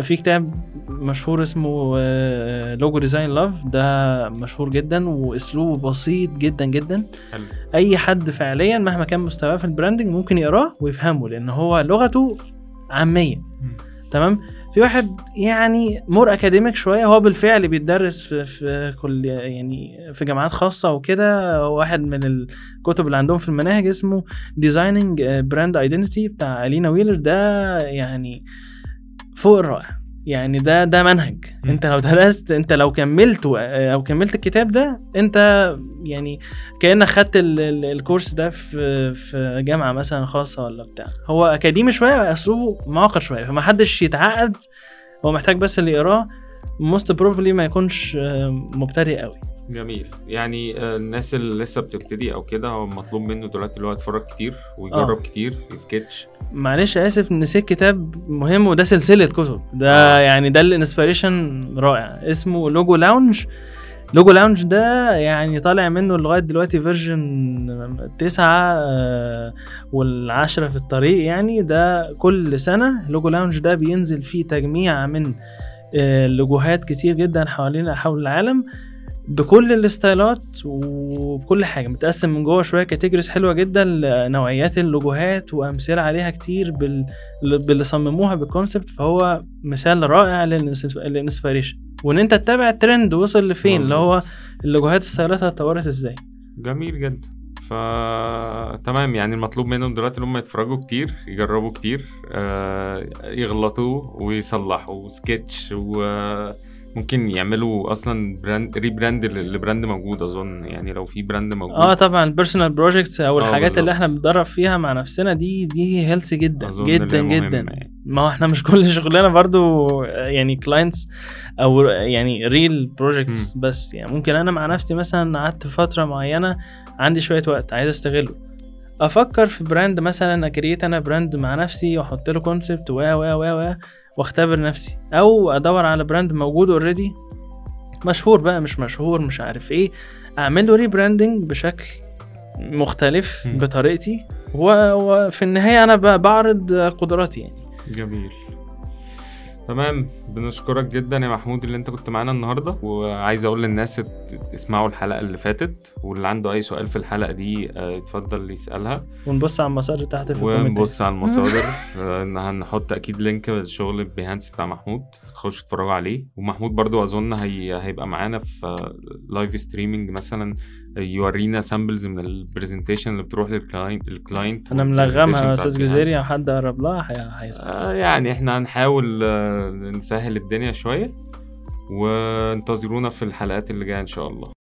B: في كتاب مشهور اسمه Logo Design Love ده مشهور جدا وأسلوبه بسيط جدا جدا.
A: حلو.
B: أي حد فعليا مهما كان مستواه في ال branding ممكن يقراه ويفهمه لأن هو لغته عامية. تمام؟ في واحد يعني more academic شوية هو بالفعل بيتدرس في في كل يعني في جامعات خاصة وكده. واحد من الكتب اللي عندهم في المناهج اسمه Designing Brand Identity بتاع Alina Wheeler. ده يعني فوق الرائع. يعني ده ده منهج.
A: م.
B: انت لو درست انت لو كملته أو كملت الكتاب ده انت يعني كأنك خدت ال- ال- ال course ده في في جامعة مثلا خاصة ولا بتاع. هو أكاديمي شوية أسلوبه معقد شوية. فما حدش يتعقد هو محتاج بس اللي يقراه. most probably ما يكونش آه، مبتدئ قوي
A: جميل. يعني آه، الناس اللي لسه بتبتدي أو كده هو مطلوب منه دلوقتي اللي هو يتفرج كتير ويجرب
B: آه.
A: كتير يسكتش.
B: معلش آسف نسيت كتاب مهم وده سلسلة كتب. ده
A: آه.
B: يعني ده ال inspiration رائع. اسمه Logo Lounge. Logo Lounge ده يعني طالع منه لغاية دلوقتي version تسعة آه، والعشرة في الطريق يعني. ده كل سنة Logo Lounge ده بينزل فيه تجميع من آه، لوجوهات كتير جدا حوالين حول العالم. بكل الستايلات وبكل حاجة. متقسم من جوه شوية categories حلوة جدا لنوعيات اللوجوهات وأمثلة عليها كتير بال... باللي صمموها بال concept فهو مثال رائع لل inspiration وإن أنت تتابع الترند وصل لفين اللي هو اللوجوهات ستايلاتها اتطورت إزاي.
A: جميل جدا. ف تمام يعني المطلوب منهم دلوقتي إن هم يتفرجوا كتير يجربوا كتير آه، يغلطوا ويصلحوا سكتش وممكن يعملوا أصلا brand rebrand ل brand موجود أظن يعني لو في brand موجود.
B: آه طبعا ال personal projects أو
A: آه،
B: الحاجات اللي. إحنا بنتدرب فيها مع نفسنا دي دي healthy جدا جدا جدا.
A: يعني.
B: ما هو إحنا مش كل شغلنا برضو يعني clients أو يعني real projects بس. يعني ممكن أنا مع نفسي مثلا قعدت فترة معينة عندي شوية وقت عايز أستغله. أفكر في brand مثلا أ create أنا brand مع نفسي وأحط له concept و و و و واختبر نفسي. أو أدور على brand موجود already مشهور بقى مش مشهور مش عارف إيه. أعمل له rebranding بشكل مختلف
A: مم.
B: بطريقتي. وفي النهاية أنا بعرض قدراتي يعني.
A: جميل. تمام. بنشكرك جدا يا محمود اللي أنت كنت معانا النهارده وعايز أقول للناس تسمعوا الحلقة اللي فاتت واللي عنده أي سؤال في الحلقة دي آه، يتفضل يسألها.
B: ونبص على المصادر تحت في الكومنتات
A: ونبص على المصادر آه، هنحط أكيد link للشغل Behance بتاع محمود. تخشوا تتفرجوا عليه. ومحمود برضو أظن هي هيبقى معانا في live streaming مثلا. يورينا samples من ال presentation اللي بتروح لل client
B: ال client أنا ملغمها يا أستاذ جزيري حد قرب لها؟ هي- هيسأل.
A: آه، يعني إحنا هنحاول آه، نسهل الدنيا شوية وانتظرونا في الحلقات اللي جاية إن شاء الله.